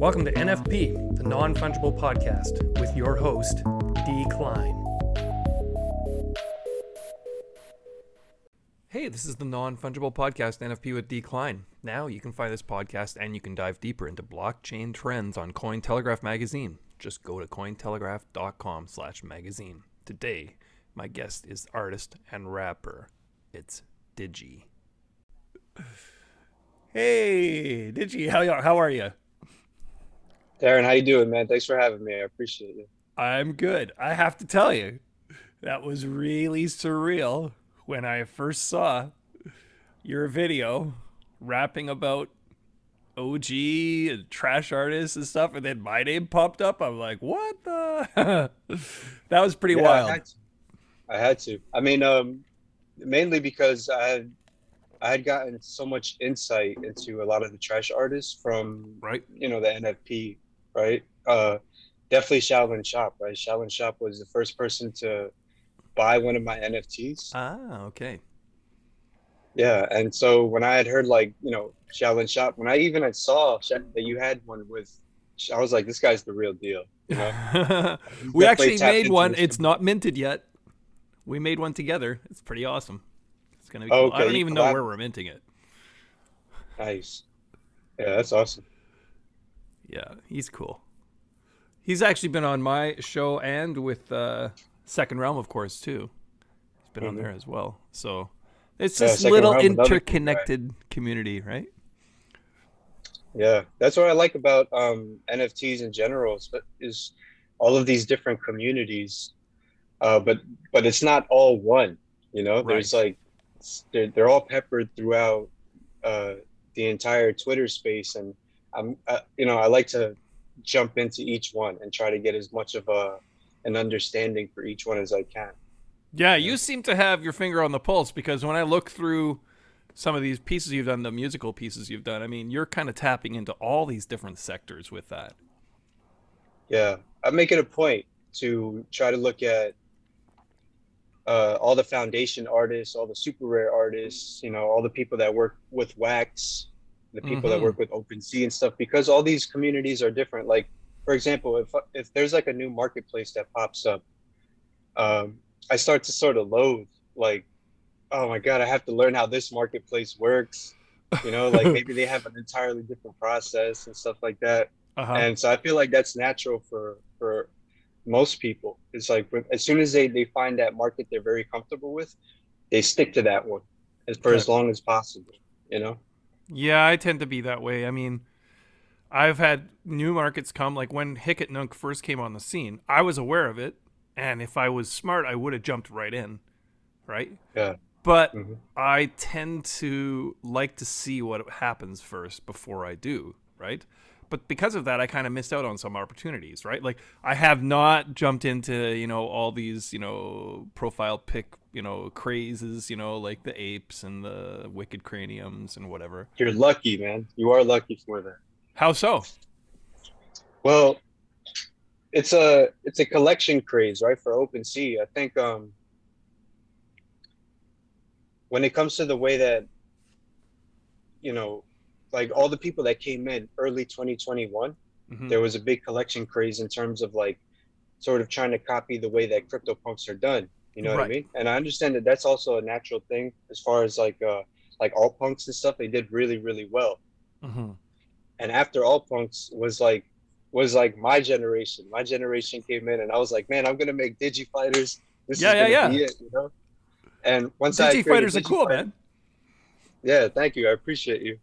Welcome to NFP, the non fungible podcast, with your host, D. Klein. Hey, this is the non fungible podcast, NFP with D. Klein. Now you can find this podcast and you can dive deeper into blockchain trends on Cointelegraph magazine. Just go to cointelegraph.com slash magazine. Today, my guest is artist and rapper. It's Digi. Hey, Digi, how, how are you? Darren, how you doing, man? Thanks for having me. I appreciate you. I'm good. I have to tell you, that was really surreal when I first saw your video rapping about OG and trash artists and stuff, and then my name popped up. I'm like, what the? that was pretty yeah, wild. I had, I had, to. I mean, um, mainly because I had I had gotten so much insight into a lot of the trash artists from right, you know, the NFP right? Uh, definitely Shaolin Shop, right? Shaolin Shop was the first person to buy one of my NFTs. Ah, okay. Yeah, and so when I had heard like you know Shaolin Shop, when I even had saw that you had one with, I was like, this guy's the real deal. You know? we actually made one. It's not minted yet. We made one together. It's pretty awesome. It's gonna be. Cool. I don't even know where we're minting it. Nice. Yeah, that's awesome. Yeah, he's cool. He's actually been on my show and with uh, Second Realm, of course, too. He's been mm-hmm. on there as well. So it's yeah, this little interconnected community, right? Yeah, that's what I like about um, NFTs in general is all of these different communities, uh, but but it's not all one. You know, right. there's like they're, they're all peppered throughout uh, the entire Twitter space, and I'm, uh, you know, I like to jump into each one and try to get as much of a an understanding for each one as I can. Yeah, you seem to have your finger on the pulse because when I look through some of these pieces you've done, the musical pieces you've done, I mean, you're kind of tapping into all these different sectors with that. Yeah, I make it a point to try to look at uh, all the foundation artists, all the super rare artists, you know, all the people that work with Wax, the people mm-hmm. that work with OpenSea and stuff, because all these communities are different. Like, for example, if if there's like a new marketplace that pops up, um, I start to sort of loathe, like, oh my god, I have to learn how this marketplace works. You know, like maybe they have an entirely different process and stuff like that. Uh-huh. And so I feel like that's natural for for most people. It's like as soon as they they find that market they're very comfortable with, they stick to that one as for okay. as long as possible. You know. Yeah, I tend to be that way. I mean, I've had new markets come like when Hic Nunk first came on the scene. I was aware of it, and if I was smart, I would have jumped right in, right? Yeah. But mm-hmm. I tend to like to see what happens first before I do, right? But because of that, I kind of missed out on some opportunities, right? Like I have not jumped into you know all these you know profile pick you know crazes you know like the apes and the wicked craniums and whatever. You're lucky man. You are lucky for that. How so? Well it's a it's a collection craze right for OpenSea i think um when it comes to the way that you know like all the people that came in early 2021 mm-hmm. there was a big collection craze in terms of like sort of trying to copy the way that crypto punks are done you know right. what I mean? And I understand that that's also a natural thing as far as like uh like alt punks and stuff. They did really really well. Mm-hmm. And after alt punks was like was like my generation. My generation came in, and I was like, man, I'm gonna make digi fighters. This yeah, is yeah, yeah. It, you know. And once digi I fighters are cool, man. Yeah, thank you. I appreciate you.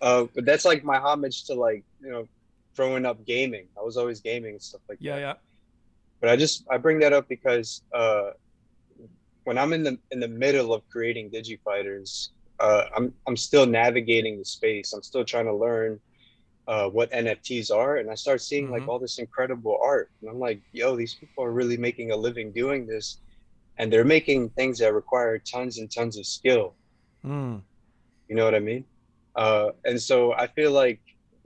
Uh, but that's like my homage to like you know growing up gaming. I was always gaming and stuff like yeah, that. Yeah, yeah. But I just I bring that up because uh, when I'm in the in the middle of creating DigiFighters, uh, I'm I'm still navigating the space. I'm still trying to learn uh, what NFTs are, and I start seeing mm-hmm. like all this incredible art, and I'm like, yo, these people are really making a living doing this, and they're making things that require tons and tons of skill. Mm. You know what I mean? Uh, and so I feel like,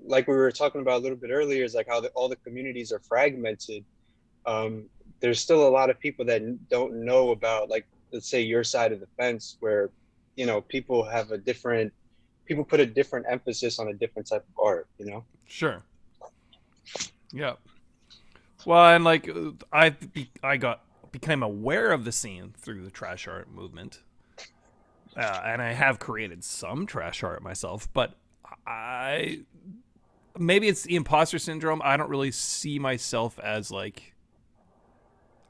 like we were talking about a little bit earlier, is like how the, all the communities are fragmented. Um, there's still a lot of people that don't know about like let's say your side of the fence where you know people have a different people put a different emphasis on a different type of art you know sure Yeah. Well, and like I I got became aware of the scene through the trash art movement, uh, and I have created some trash art myself. But I maybe it's the imposter syndrome. I don't really see myself as like.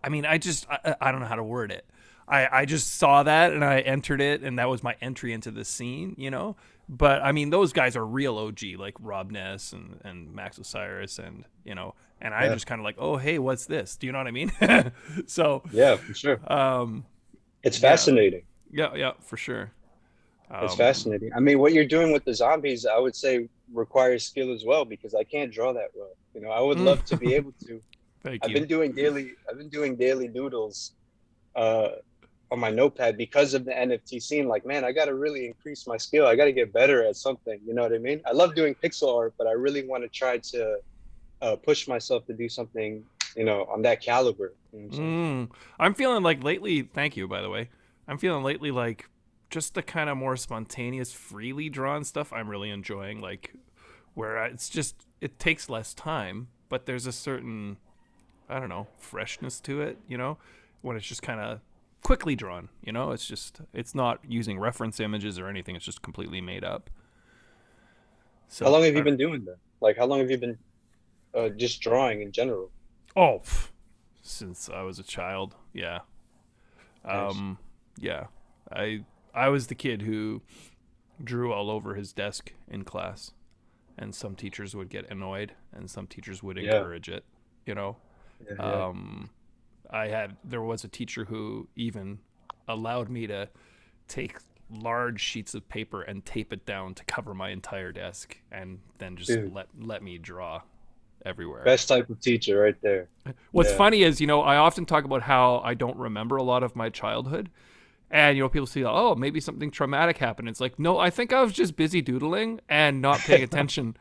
I mean, I just I, I don't know how to word it. I, I just saw that and I entered it and that was my entry into the scene, you know. But I mean, those guys are real OG, like Rob Ness and, and Max Osiris, and you know, and I Yeah. just kind of like, oh hey, what's this? Do you know what I mean? so, Yeah, for sure. um, It's fascinating. Yeah, yeah, for sure. It's Um, fascinating. I mean, what you're doing with the zombies, I would say requires skill as well because I can't draw that well. You know, I would Mm. love to be able to. Thank I've you. been doing daily. I've been doing daily doodles uh, on my notepad because of the NFT scene. Like, man, I got to really increase my skill. I got to get better at something. You know what I mean? I love doing pixel art, but I really want to try to uh, push myself to do something. You know, on that caliber. You know I'm? Mm. I'm feeling like lately. Thank you, by the way. I'm feeling lately like just the kind of more spontaneous, freely drawn stuff. I'm really enjoying. Like where I- it's just it takes less time, but there's a certain I don't know freshness to it. You know, when it's just kind of quickly drawn. You know, it's just it's not using reference images or anything. It's just completely made up. So How long have you been doing that? Like, how long have you been uh, just drawing in general? Oh, since I was a child, yeah. Nice. Um, yeah. I I was the kid who drew all over his desk in class, and some teachers would get annoyed, and some teachers would Yeah. encourage it. You know, Yeah, yeah. um, I had there was a teacher who even allowed me to take large sheets of paper and tape it down to cover my entire desk, and then just Dude. let let me draw everywhere. Best type of teacher right there. What's Yeah. funny is, you know, I often talk about how I don't remember a lot of my childhood. And, you know, people see oh, maybe something traumatic happened. It's like, no, I think I was just busy doodling and not paying attention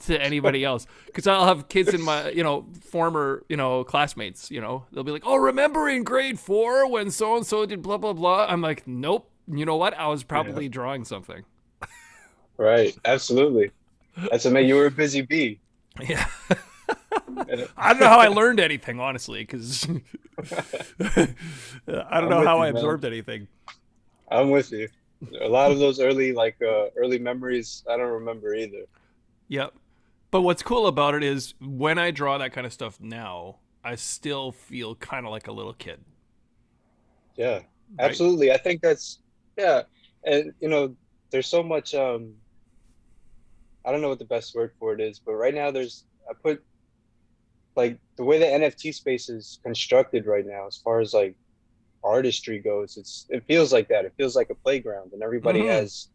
to anybody else. Because I'll have kids in my, you know, former, you know, classmates, you know, they'll be like, oh, remember in grade four when so and so did blah, blah, blah. I'm like, nope. You know what? I was probably drawing something. Right. Absolutely. That's made you were a busy bee. Yeah. I don't know how I learned anything, honestly, because I don't I'm know how you, I man. absorbed anything. I'm with you. A lot of those early like uh, early memories, I don't remember either. Yep. But what's cool about it is when I draw that kind of stuff now, I still feel kind of like a little kid. Yeah, right? absolutely. I think that's yeah, and you know, there's so much. um I don't know what the best word for it is, but right now there's I put like the way the NFT space is constructed right now, as far as like artistry goes, it's it feels like that. It feels like a playground, and everybody Mhm. has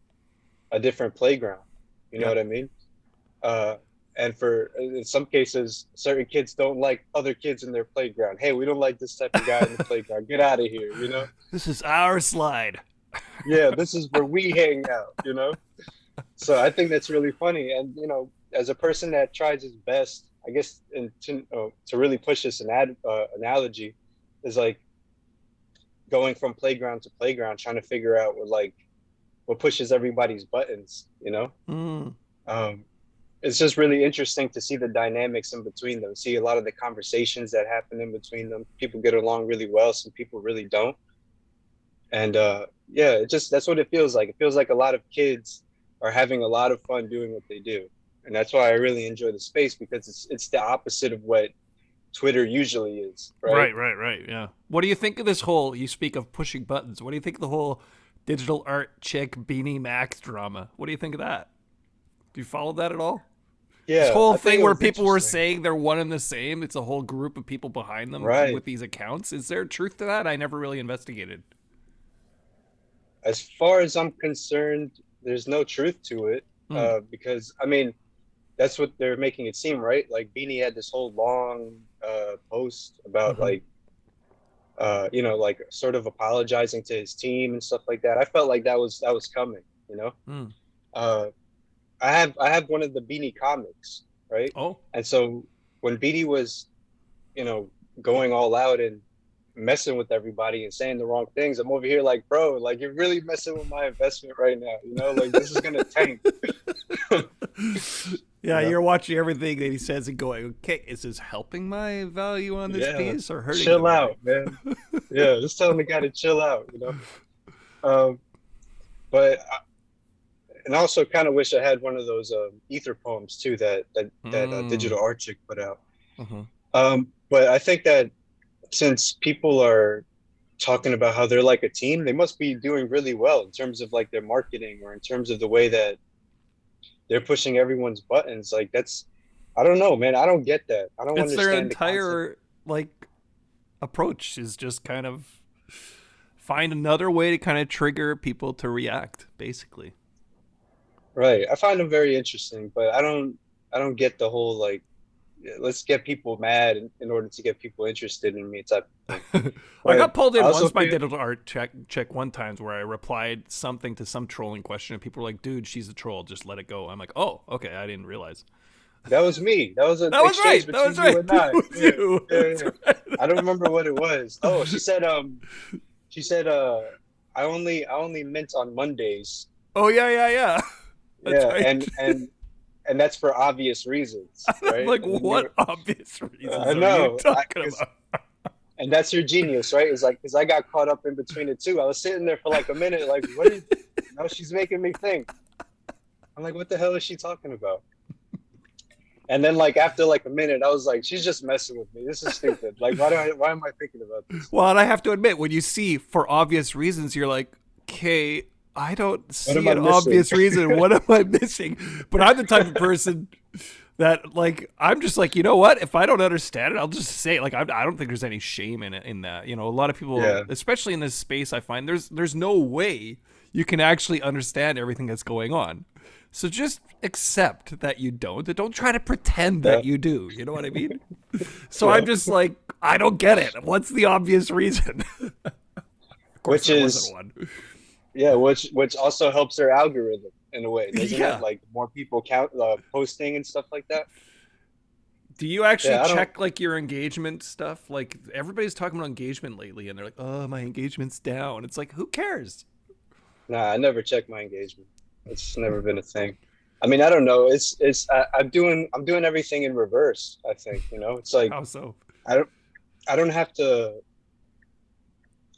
a different playground. You know what I mean? Uh, and for in some cases, certain kids don't like other kids in their playground. Hey, we don't like this type of guy in the playground. Get out of here. You know? This is our slide. yeah, this is where we hang out, you know? So I think that's really funny. And, you know, as a person that tries his best, I guess, in, to, uh, to really push this an uh, analogy, is like going from playground to playground, trying to figure out what, like, what pushes everybody's buttons, you know? Mm. Um, it's just really interesting to see the dynamics in between them, see a lot of the conversations that happen in between them. People get along really well, some people really don't. And uh, yeah, it just that's what it feels like. It feels like a lot of kids are having a lot of fun doing what they do. And that's why I really enjoy the space because it's it's the opposite of what Twitter usually is, right? Right, right, right. Yeah. What do you think of this whole? You speak of pushing buttons. What do you think of the whole digital art chick beanie Max drama? What do you think of that? Do you follow that at all? Yeah. this whole I thing where people were saying they're one and the same. It's a whole group of people behind them Right. with these accounts. Is there truth to that? I never really investigated. as far as I'm concerned, there's no truth to it Hmm. uh, because I mean, that's what they're making it seem, right? Like Beanie had this whole long uh, post about Mhm. like, uh, you know, like sort of apologizing to his team and stuff like that. I felt like that was that was coming, you know. Hmm. Uh, I have I have one of the Beanie comics, right? Oh, And so when Beanie was, you know, going all out and messing with everybody and saying the wrong things, I'm over here like, bro, like you're really messing with my investment right now. You know, like this is gonna tank. yeah, Yeah, you know? you're watching everything that he says and going, okay, is this helping my value on this Yeah. piece or hurting? chill the out, man. yeah, just telling the guy to chill out, you know. Um, but I, and also kind of wish I had one of those um, ether poems too that that that uh, Mm. digital art chick put out. Mhm. Um, but I think that since people are talking about how they're like a team, they must be doing really well in terms of like their marketing or in terms of the way that they're pushing everyone's buttons. Like that's, I don't know, man. I don't get that. I don't It's understand their the entire like approach is just kind of find another way to kind of trigger people to react, basically. Right. I find them very interesting, but I don't I don't get the whole like let's get people mad in, in order to get people interested in me type. I got pulled in once by digital art check check one times where I replied something to some trolling question and people were like, "Dude, she's a troll. Just let it go." I'm like, "Oh, okay. I didn't realize." That was me. That was a That was right. That was right. and I. That was Yeah, you. yeah, yeah. right. I don't remember what it was. Oh, she said um she said uh I only I only mint on Mondays. Oh yeah, yeah, yeah. That's yeah, right. and and and that's for obvious reasons, right? like, And what obvious uh, reasons I are know. you I- about? and that's your genius, right? It's like because I got caught up in between the two. I was sitting there for like a minute, like, what is? Now she's making me think. I'm like, what the hell is she talking about? And then like after like a minute, I was like, she's just messing with me. This is stupid. Like, why do I? Why am I thinking about this? Well, and I have to admit, when you see for obvious reasons, you're like, okay, I don't see an missing?" obvious reason. What am I missing? But I'm the type of person that, like, I'm just like, you know what? If I don't understand it, I'll just say it. Like, I, I don't think there's any shame in it. In that, you know, a lot of people, Yeah. especially in this space, I find there's there's no way you can actually understand everything that's going on. So just accept that you don't. and Don't try to pretend that Yeah. you do. You know what I mean? So Yeah. I'm just like, I don't get it. What's the obvious reason? Of course Which there is-. Yeah, which which also helps their algorithm in a way, doesn't Yeah. it? Like more people count uh, posting and stuff like that. Do you actually Yeah, don't- check like your engagement stuff? Like everybody's talking about engagement lately, and they're like, "Oh, my engagement's down." It's like, who cares? Nah, I never check my engagement. It's never been a thing. I mean, I don't know. It's it's I, I'm doing I'm doing everything in reverse. I think you know. It's like How so? I don't I don't have to.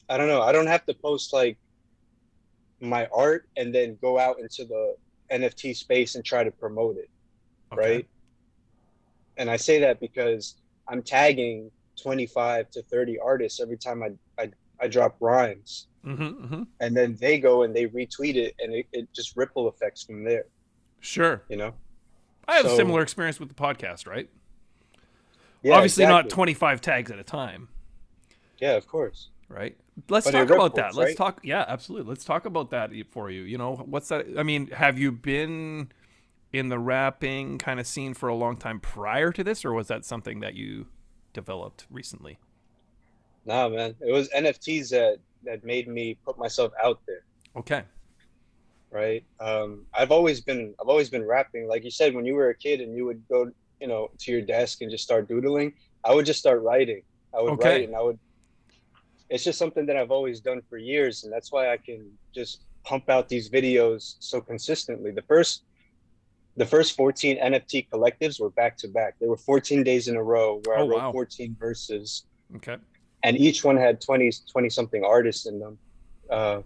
I don't know. I don't have to post like my art and then go out into the NFT space and try to promote it, Okay. right? And I say that because I'm tagging 25 to 30 artists every time I I, I drop rhymes, Mm-hmm, mm-hmm. and then they go and they retweet it, and it, it just ripple effects from there. Sure. You know? I have So- similar experience with the podcast, right? Yeah, Obviously, not 25 tags at a time, Yeah, of course. right? Let's But talk about that. Let's talk. Yeah, absolutely. Let's talk about that for you. You know, what's that? I mean, have you been in the rapping kind of scene for a long time prior to this, or was that something that you developed recently? Nah, man. It was NFTs that that made me put myself out there. Okay. right? Um, I've always been I've always been rapping. Like you said, when you were a kid and you would go, you know, to your desk and just start doodling, I would just start writing. I would Okay. write and I would. It's just something that I've always done for years, and that's why I can just pump out these videos so consistently. The first, the first 14 NFT collectives were back to back. They were 14 days in a row where Oh, I wrote wow. 14 verses Okay. and each one had 20 20 something artists in them uh,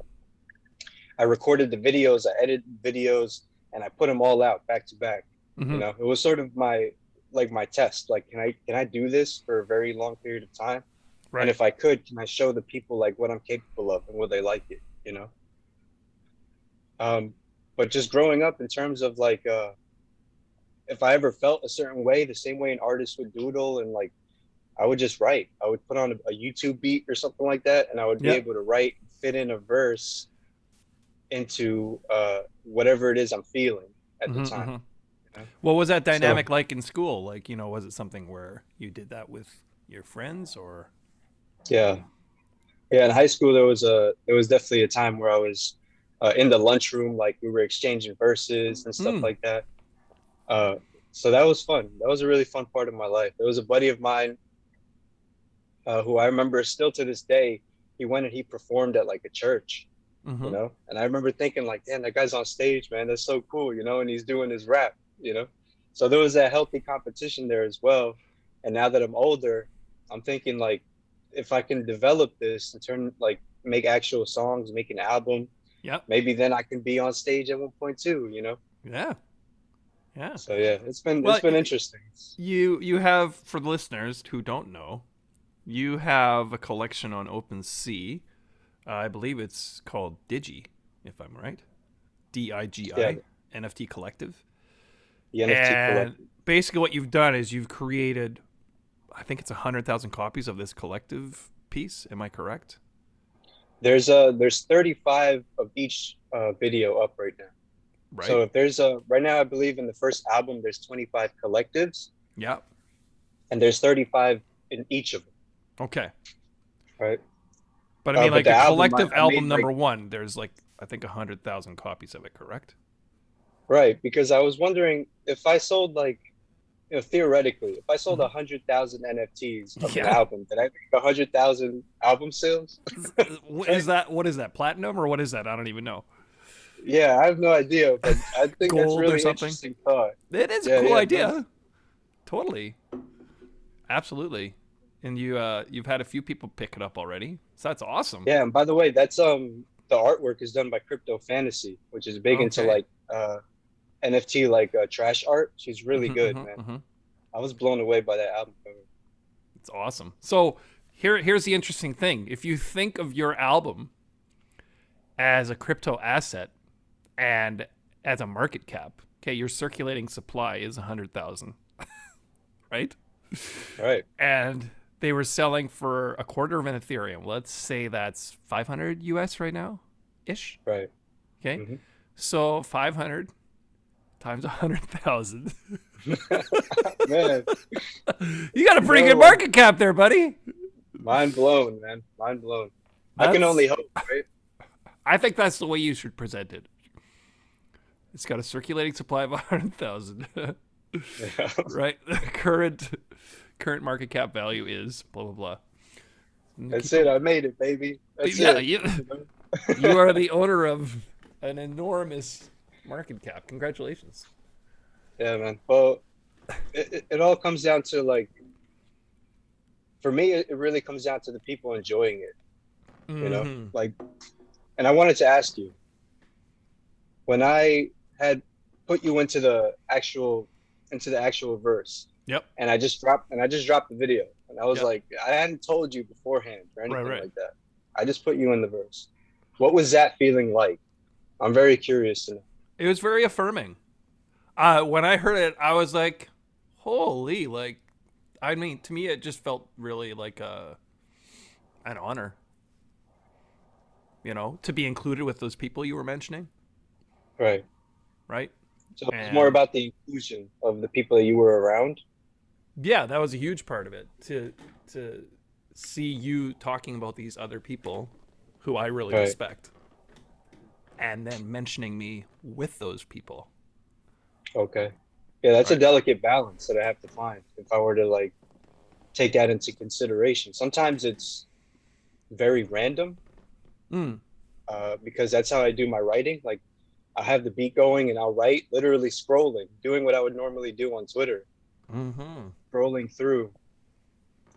i recorded the videos i edited videos and i put them all out back to back Mhm. you know it was sort of my like my test like can i can i do this for a very long period of time Right. and if i could can i show the people like what i'm capable of and will they like it you know um but just growing up in terms of like uh if i ever felt a certain way the same way an artist would doodle and like I would just write. I would put on a, a YouTube beat or something like that, and I would be able to write, fit in a verse into uh, whatever it is I'm feeling at the Mhm, time. mhm. Yeah. What was that dynamic like in school? Like, you know, was it something where you did that with your friends or? Yeah, yeah. In high school, there was a there was definitely a time where I was uh, in the lunchroom, like we were exchanging verses and stuff Mm. like that. Uh, so that was fun. That was a really fun part of my life. There was a buddy of mine uh, who I remember still to this day. He went and he performed at like a church, Mhm. you know. And I remember thinking like, damn, that guy's on stage, man. That's so cool, you know. And he's doing his rap, you know. So there was a healthy competition there as well. And now that I'm older, I'm thinking like if I can develop this and turn like make actual songs, make an album, yeah, maybe then I can be on stage at one point too, you know? Yeah. Yeah. So yeah, it's been Well, it's been interesting. You you have for the listeners who don't know, you have a collection on OpenSea. Uh, I believe it's called Digi, if I'm right. D I G I NFT Collective. The NFT and collective. basically, what you've done is you've created, I think it's hundred thousand copies of this collective piece. Am I correct? There's a there's 35 of each uh, video up right now. Right. So if there's a right now, I believe in the first album there's 25 collectives, yeah. and there's 35 in each of them. Okay. Right. But I Uh, mean, but like the a album, collective I- I album made, number like- one. There's like I think hundred thousand copies of it. Correct. Right, because I was wondering if I sold like, you know, theoretically, if I sold a hundred thousand NFTs of Mm-hmm. Yeah. an album, did I make a hundred thousand album sales? What is that? What is that? Platinum or what is that? I don't even know. Yeah, I have no idea, but I think that's Gold really interesting thought. It is Yeah, a cool yeah, idea. Totally. Absolutely. And you uh you've had a few people pick it up already. So that's awesome. Yeah, and by the way, that's um the artwork is done by Crypto Fantasy, which is big into like uh NFT like uh, trash art. She's really Mhm, good, mhm, man. mhm. I was blown away by that album cover. It's awesome. So here here's the interesting thing. If you think of your album as a crypto asset and as a market cap, okay, your circulating supply is a hundred thousand. right? Right. and they were selling for a quarter of an Ethereum. Let's say that's 500 US right now, ish. Right. Okay, Mhm. so 500 times a 100,000. Man, you got a pretty good market cap there, buddy. mind blown, man. Mind blown. I can only hope, right? I think that's the way you should present it. It's got a circulating supply of a 100,000, Yeah. right? The current current market cap value is blah blah blah. That's it. I made it, baby. That's yeah, it. you, you are the owner of an enormous market cap. Congratulations. Yeah, man. Well, it, it, it all comes down to like, for me, it, it really comes down to the people enjoying it. You know, Mhm. like, and I wanted to ask you, when I had put you into the actual, into the actual verse, Yep. and I just dropped, and I just dropped the video, and I was Yep. like, I hadn't told you beforehand or anything right. like that. I just put you in the verse. What was that feeling like? I'm very curious to know. It was very affirming. Uh, when I heard it, I was like, "Holy!" Like, I mean, to me, it just felt really like a an honor. You know, to be included with those people you were mentioning, Right. right? So it's more about the inclusion of the people that you were around. Yeah, that was a huge part of it. To to see you talking about these other people who I really Right. respect, and then mentioning me with those people. Okay. Yeah, that's Right. a delicate balance that I have to find if I were to like take that into consideration. Sometimes it's very random Mm. uh, because that's how I do my writing. Like I have the beat going and I'll write literally scrolling, doing what I would normally do on Twitter, Mm-hmm. scrolling through,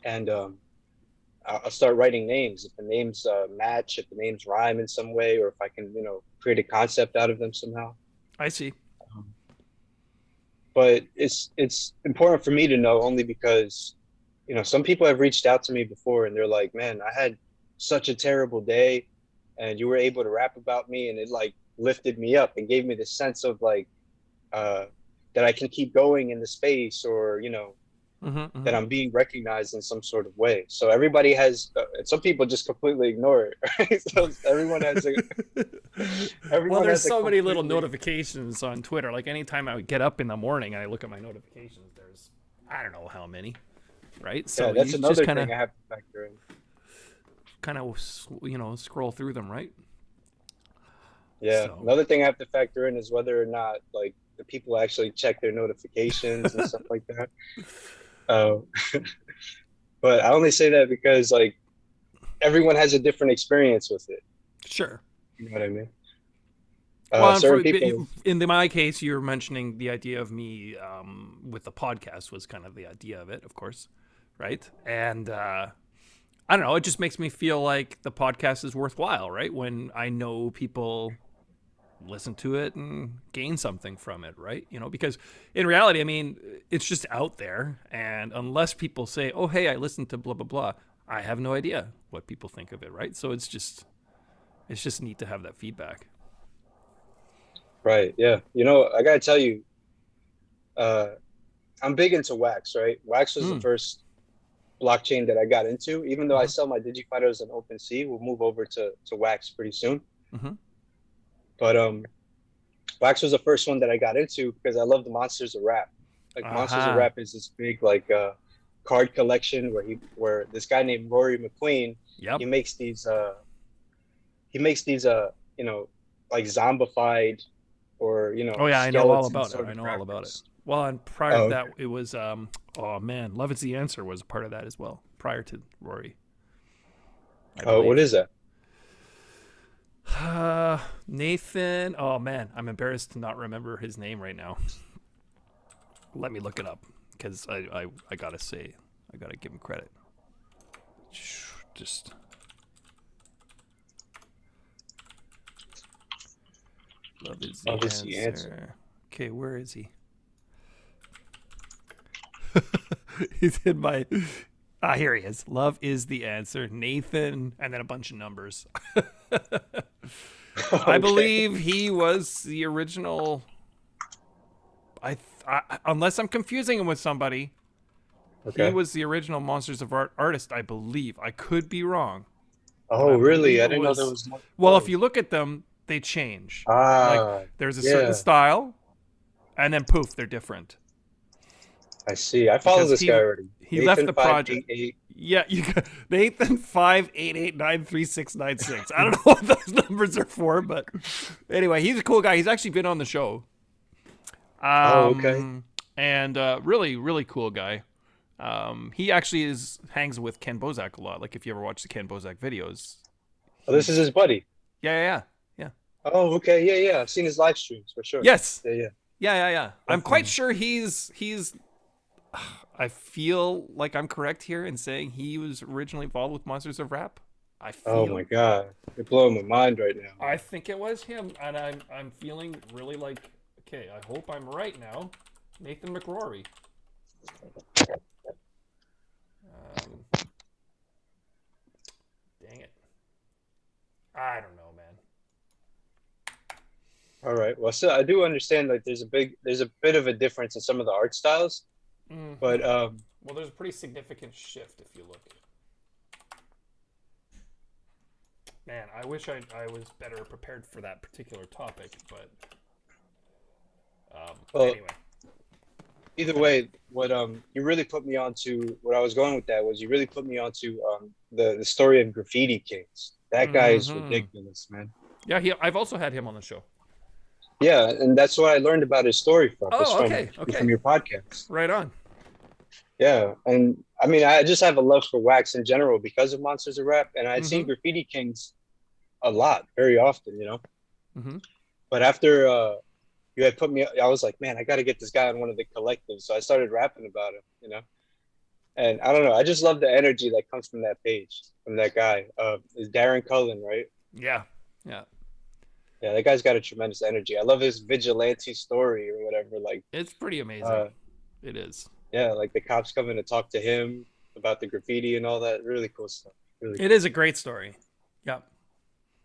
and um, I'll start writing names. If the names uh, match, if the names rhyme in some way, or if I can, you know, create a concept out of them somehow. I see. but it's it's important for me to know only because you know some people have reached out to me before and they're like man i had such a terrible day and you were able to rap about me and it like lifted me up and gave me the sense of like uh that i can keep going in the space or you know Mm-hmm, that i'm being recognized in some sort of way so everybody has uh, some people just completely ignore it right so everyone has a everyone well, there's so many little notifications on Twitter. Like anytime I get up in the morning and I look at my notifications, there's I don't know how many, right? So yeah that's another just thing kind i of have to factor in kind of you know scroll through them, right? Yeah. So- Another thing I have to factor in is whether or not like the people actually check their notifications and stuff like that. Uh, but I only say that because like everyone has a different experience with it. Sure. You know what I mean? Uh, well, for, people, in the, my case, you're mentioning the idea of me um, with the podcast was kind of the idea of it, of course, right? And uh, I don't know, it just makes me feel like the podcast is worthwhile, right? When I know people listen to it and gain something from it, right? You know, because in reality, I mean, it's just out there, and unless people say, "Oh, hey, I listened to blah blah blah," I have no idea what people think of it, right? So it's just, it's just neat to have that feedback. right? Yeah, you know, I gotta tell you, uh, I'm big into Wax. Right, Wax was Hmm. the first blockchain that I got into. Even though I Mhm. sell my DigiFighters as an OpenSea, we'll move over to to Wax pretty soon. Mhm. But um, Wax was the first one that I got into because I love the Monsters of Rap. Like Monsters of Rap is this big like uh, card collection where he where this guy named Rory McQueen Yep. he makes these uh he makes these uh you know like zombified or you know Oh yeah, I know all about it. I know all about it. Well, and prior Oh, to that, it was um. Oh man, Love is the answer was part of that as well. Prior to Rory. Oh what believe. is that Uh, Nathan. Oh man, I'm embarrassed to not remember his name right now. Let me look it up because I, I I gotta say I gotta give him credit. Just. Love is the, Love is the answer. Okay, where is he? He's in my. Ah, here he is. Love is the answer. Nathan, and then a bunch of numbers. I believe he was the original. I, th- I unless I'm confusing him with somebody, okay he was the original Monsters of Art artist. I believe. I could be wrong. oh I really i didn't know there was more Well, if you look at them, they change. ah There's a yeah. certain style, and then poof, they're different. i see i follow Because this he- guy already he left the 588. project. Yeah, you got Nathan five eight eight nine three six nine six. I don't know what those numbers are for, but anyway, he's a cool guy. He's actually been on the show. Um, Oh, okay. And uh, really, really cool guy. Um, he actually is hangs with Ken Bozak a lot. Like if you ever watch the Ken Bozak videos. oh this is his buddy Yeah, yeah, yeah. oh okay yeah yeah i've seen his live streams for sure Yes. yeah yeah Yeah, yeah, yeah. I'm quite sure he's he's. I feel like I'm correct here in saying he was originally involved with Monsters of Rap. I feel. oh my god you're blowing my mind right now I think it was him, and I'm I'm feeling really like okay. I hope I'm right now. Nathan McRory. Um, dang it. I don't know, man. all right well so i do understand like there's a big there's a bit of a difference in some of the art styles Mm, but um well, there's a pretty significant shift if you look. Man, I wish I I was better prepared for that particular topic, but um, Well, anyway. either way, what um you really put me onto what I was going with that was you really put me onto um the the story of Graffiti Kings. That guy is Mhm. ridiculous, man. Yeah, he, I've also had him on the show. Yeah, and that's what I learned about his story from. Oh, from, okay, okay. from your podcast. Right on. Yeah, and I mean, I just have a love for wax in general because of Monsters of Rap, and I'd Mm-hmm. seen Graffiti Kings a lot, very often, you know. Mhm. But after uh, you had put me, I was like, man, I got to get this guy on one of the collectives. So I started rapping about him, you know. And I don't know, I just love the energy that comes from that page, from that guy. Uh, is Darren Cullen, right? Yeah, yeah. Yeah, that guy's got a tremendous energy. I love his vigilante story or whatever. Like, It's pretty amazing. Uh, it is. Yeah, like the cops coming to talk to him about the graffiti and all that. Really cool stuff. Really It is a great story. Yep.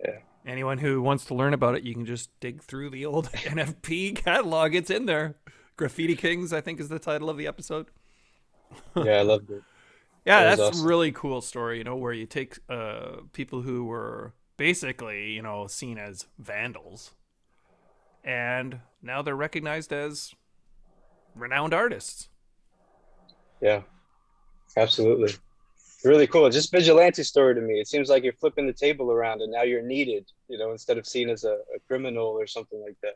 Yeah. Anyone who wants to learn about it, you can just dig through the old NFP catalog. It's in there. Graffiti Kings, I think, is the title of the episode. yeah, I loved it. Yeah, That that's awesome. a really cool story, you know, where you take uh, people who were basically, you know, seen as vandals, and now they're recognized as renowned artists. Yeah, absolutely. Really cool. Just vigilante story to me. It seems like you're flipping the table around and now you're needed, you know, instead of seen as a, a criminal or something like that.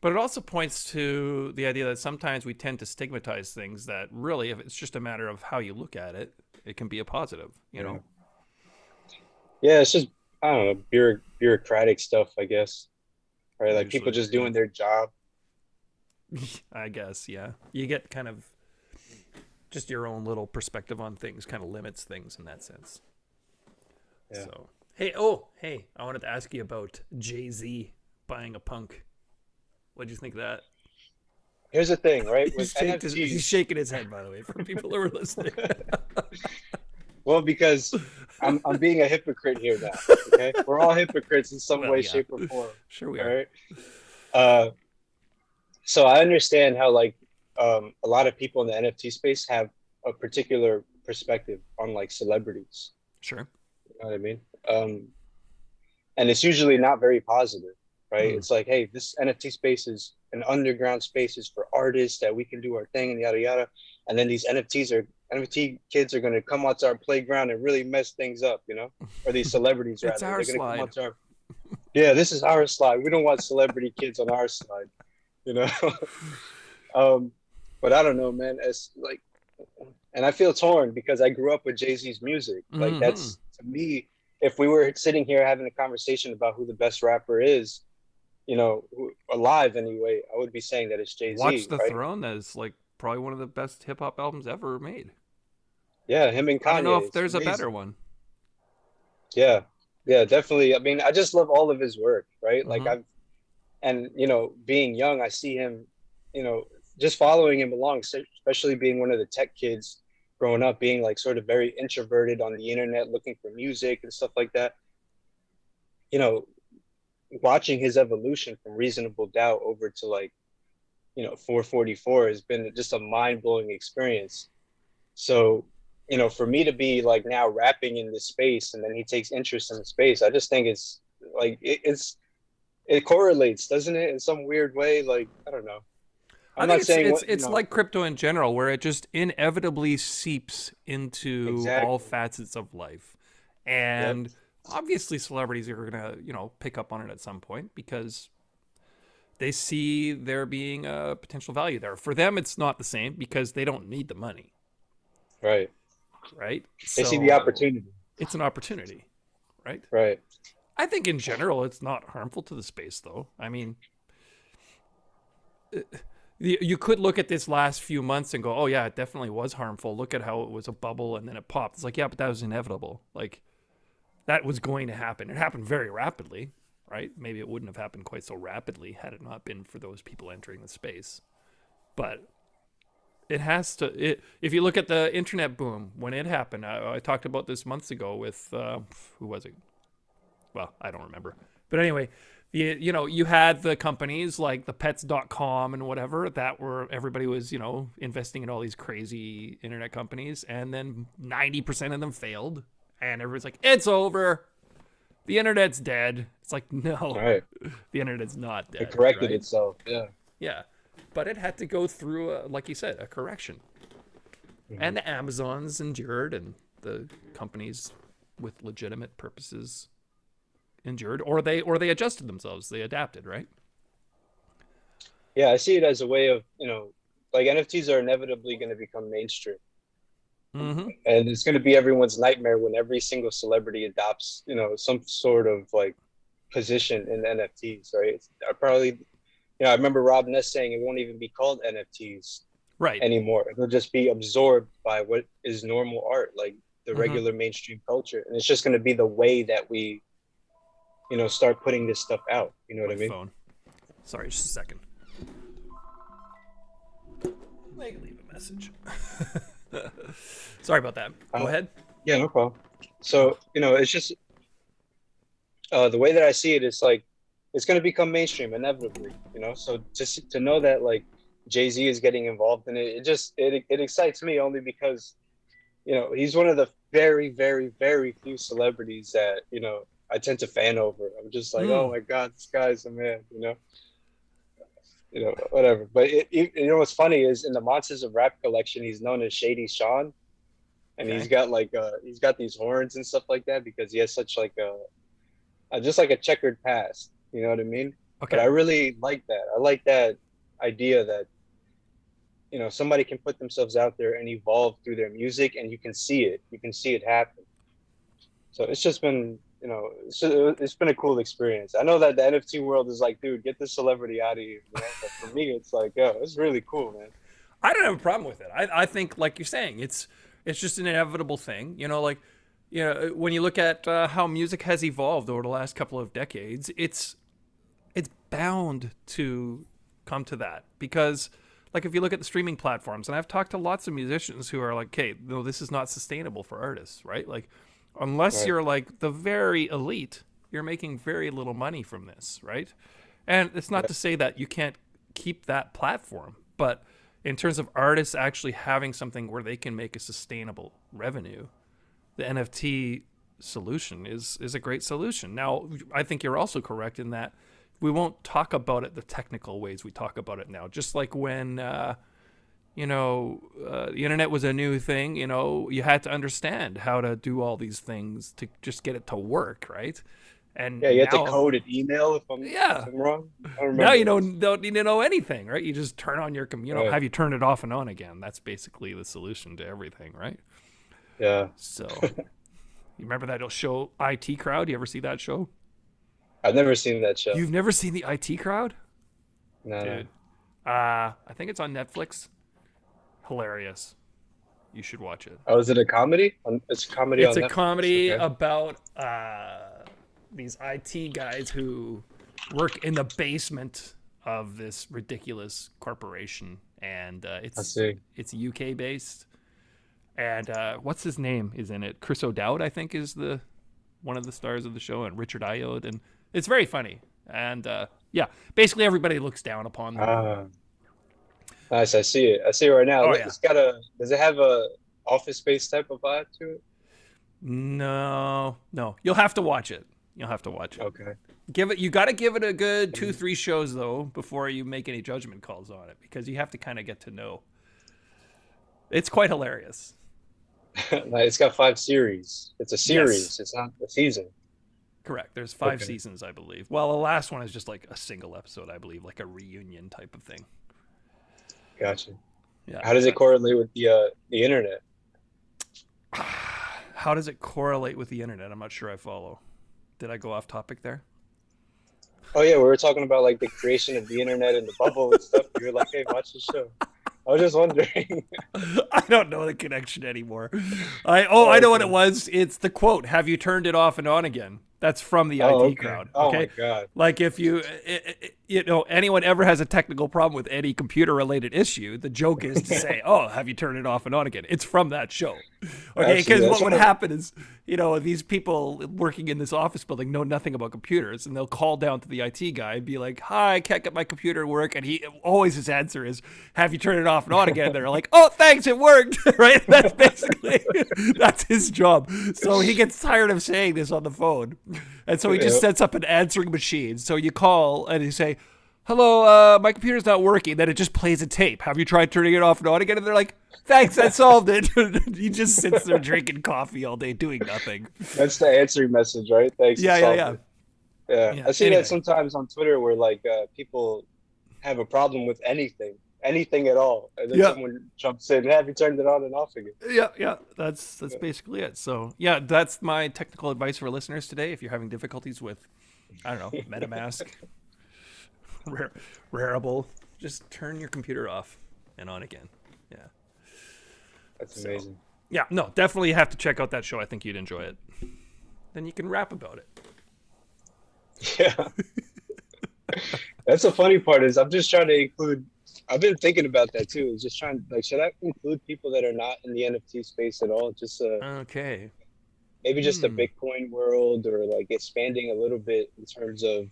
But it also points to the idea that sometimes we tend to stigmatize things that really, if it's just a matter of how you look at it, it can be a positive, you know? Yeah, it's just, I don't know, bureau- bureaucratic stuff, I guess. right? Like people Usually, just doing their job. I guess, yeah. You get kind of just your own little perspective on things, kind of limits things in that sense. Yeah. So, hey, oh, hey, I wanted to ask you about Jay Z buying a punk. What'd you think of that? Here's the thing, right? He's, his, he's shaking his head, by the way, for people who are listening. well, because I'm I'm being a hypocrite here now. Okay, we're all hypocrites in some Well, way, yeah. shape, or form. sure, we are. right. Uh, so I understand how like um, a lot of people in the NFT space have a particular perspective on like celebrities. Sure. You know what I mean? Um, and it's usually not very positive, right? Mm. It's like, hey, this NFT space is an underground space is for artists that we can do our thing and yada yada. And then these NFTs are NFT kids are gonna come out to our playground and really mess things up, you know? Or these celebrities It's rather. our They're gonna come slide. our Yeah, this is our slide. We don't want celebrity kids on our slide, you know. um, but I don't know, man. It's like and I feel torn because I grew up with Jay-Z's music. Like Mhm. that's to me, if we were sitting here having a conversation about who the best rapper is, you know, who- alive anyway, I would be saying that it's Jay-Z. Watch the right? Throne. That is like probably one of the best hip hop albums ever made. Yeah, him and Kanye. I don't know if there's a better one. Yeah, yeah, definitely. I mean, I just love all of his work, right? Like Mhm. I've, and you know, being young, I see him, you know, just following him along, especially being one of the tech kids growing up, being like sort of very introverted on the internet, looking for music and stuff like that. You know, watching his evolution from Reasonable Doubt over to like, you know, 444 has been just a mind blowing experience. So, you know, for me to be like now rapping in this space and then he takes interest in the space, I just think it's like it, it's it correlates, doesn't it, in some weird way? Like I don't know. I I'm think not it's saying it's, what, it's know, like crypto in general, where it just inevitably seeps into Exactly. all facets of life, and obviously celebrities are gonna you know pick up on it at some point because they see there being a potential value there. For them, it's not the same because they don't need the money, right. right? They see the opportunity, It's an opportunity, right? right? I think in general it's not harmful to the space, though. I mean, uh, you could look at this last few months and go, "Oh yeah, it definitely was harmful. Look at how it was a bubble and then it popped." It's like, yeah, but that was inevitable. Like that was going to happen. It happened very rapidly, right? Maybe it wouldn't have happened quite so rapidly had it not been for those people entering the space. But it has to. It, if you look at the internet boom when it happened, I, I talked about this months ago with uh, who was it? well, I don't remember. But anyway, you, you know, you had the companies like the pets.com and whatever that were everybody was, you know, investing in all these crazy internet companies and then 90% of them failed and everybody's like, "It's over. The internet's dead." It's like, "No. Right. The internet's not dead." It corrected right? itself. Yeah. Yeah. But it had to go through, a, like you said, a correction. Mm-hmm. And the Amazons endured, and the companies with legitimate purposes endured, or they or they adjusted themselves. They adapted, right? Yeah, I see it as a way of, you know, like NFTs are inevitably going to become mainstream. Mm-hmm. and it's going to be everyone's nightmare when every single celebrity adopts you know some sort of like position in nfts right it's, I probably you know i remember rob ness saying it won't even be called nfts Right. anymore it'll just be absorbed by what is normal art like the Mhm. regular mainstream culture and it's just going to be the way that we you know start putting this stuff out you know what i mean phone. Sorry, just a second. I can leave a message. Sorry about that. Go Uh, ahead. Yeah, no problem. So, you know, it's just uh, the way that I see it. it is like it's going to become mainstream inevitably, you know. So just to know that like Jay Z is getting involved in it, it just it it excites me only because you know he's one of the very very very few celebrities that you know I tend to fan over. I'm just like, Mm. oh my god, this guy's a man, you know. You know, whatever. But it, it, you know what's funny is in the Monsters of Rap collection, he's known as Shady Sean and he's got like uh he's got these horns and stuff like that because he has such like a, uh just like a checkered past you know what i mean Okay. but i really like that i like that idea that you know somebody can put themselves out there and evolve through their music and you can see it you can see it happen so it's just been you know, so it's been a cool experience. I know that the NFT world is like, dude, get the celebrity out of here. You know? But for me, it's like, yo, it's really cool, man. I don't have a problem with it. I, I think, like you're saying, it's it's just an inevitable thing. You know, like you know, when you look at uh, how music has evolved over the last couple of decades, it's it's bound to come to that because like if you look at the streaming platforms and i've talked to lots of musicians who are like okay no this is not sustainable for artists right like unless right. you're like the very elite you're making very little money from this right and it's not to say that you can't keep that platform but in terms of artists actually having something where they can make a sustainable revenue the nft solution is is a great solution now i think you're also correct in that we won't talk about it the technical ways we talk about it now. Just like when, uh, you know, uh, the internet was a new thing, you know, you had to understand how to do all these things to just get it to work, right? And yeah, you now, had to code an email if I'm, yeah. If I'm wrong. Now you don't, don't need to know anything, right? You just turn on your, you know, right. have you turn it off and on again. That's basically the solution to everything, right? Yeah. So, you remember that show IT Crowd? You ever see that show? I've never seen that show. You've never seen the IT Crowd? No. Dude. Uh, I think it's on Netflix. Hilarious. You should watch it. Oh, is it a comedy? It's a comedy. It's a Netflix? comedy okay. about uh, these IT guys who work in the basement of this ridiculous corporation, and uh, it's it's UK based. And uh, what's his name is in it? Chris O'Dowd, I think, is the one of the stars of the show, and Richard Ayoade, and it's very funny, and uh, yeah, basically everybody looks down upon them. Nice, I see it. I see it right now. Oh, it's yeah. got a. Does it have a office space type of vibe to it? No, no. You'll have to watch it. You'll have to watch it. Okay. Give it. You got to give it a good two, mm-hmm. three shows though before you make any judgment calls on it because you have to kind of get to know. It's quite hilarious. it's got five series. It's a series. Yes. It's not a season. Correct. There's five okay. seasons, I believe. Well, the last one is just like a single episode, I believe, like a reunion type of thing. Gotcha. Yeah. How does it correlate with the uh, the internet? How does it correlate with the internet? I'm not sure I follow. Did I go off topic there? Oh yeah, we were talking about like the creation of the internet and the bubble and stuff. You're like, hey, watch the show. I was just wondering. I don't know the connection anymore. I oh, oh I know what it was. It's the quote: "Have you turned it off and on again?" That's from the oh, IT okay. crowd. Okay? Oh my god! Like if you, you know, anyone ever has a technical problem with any computer-related issue, the joke is to say, "Oh, have you turned it off and on again?" It's from that show. Okay, because what would happen is, you know, these people working in this office building know nothing about computers, and they'll call down to the IT guy and be like, "Hi, I can't get my computer to work," and he always his answer is, "Have you turned it off and on again?" And they're like, "Oh, thanks, it worked." right? That's basically that's his job. So he gets tired of saying this on the phone. And so he just sets up an answering machine. So you call and you say, "Hello, uh, my computer's not working." Then it just plays a tape. Have you tried turning it off and on again? And they're like, "Thanks, I solved it." he just sits there drinking coffee all day, doing nothing. That's the answering message, right? Thanks. Yeah, yeah, yeah. yeah. yeah. I see anyway. that sometimes on Twitter where like uh, people have a problem with anything anything at all. And then yeah. someone jumps in, have you turned it on and off again? Yeah, yeah. That's that's yeah. basically it. So yeah, that's my technical advice for listeners today. If you're having difficulties with, I don't know, MetaMask, Rare, Rarible, just turn your computer off and on again. Yeah. That's so, amazing. Yeah, no, definitely have to check out that show. I think you'd enjoy it. Then you can rap about it. Yeah. That's the funny part is I'm just trying to include I've been thinking about that too. Just trying like, should I include people that are not in the NFT space at all? Just uh, okay, maybe just hmm. the Bitcoin world or like expanding a little bit in terms of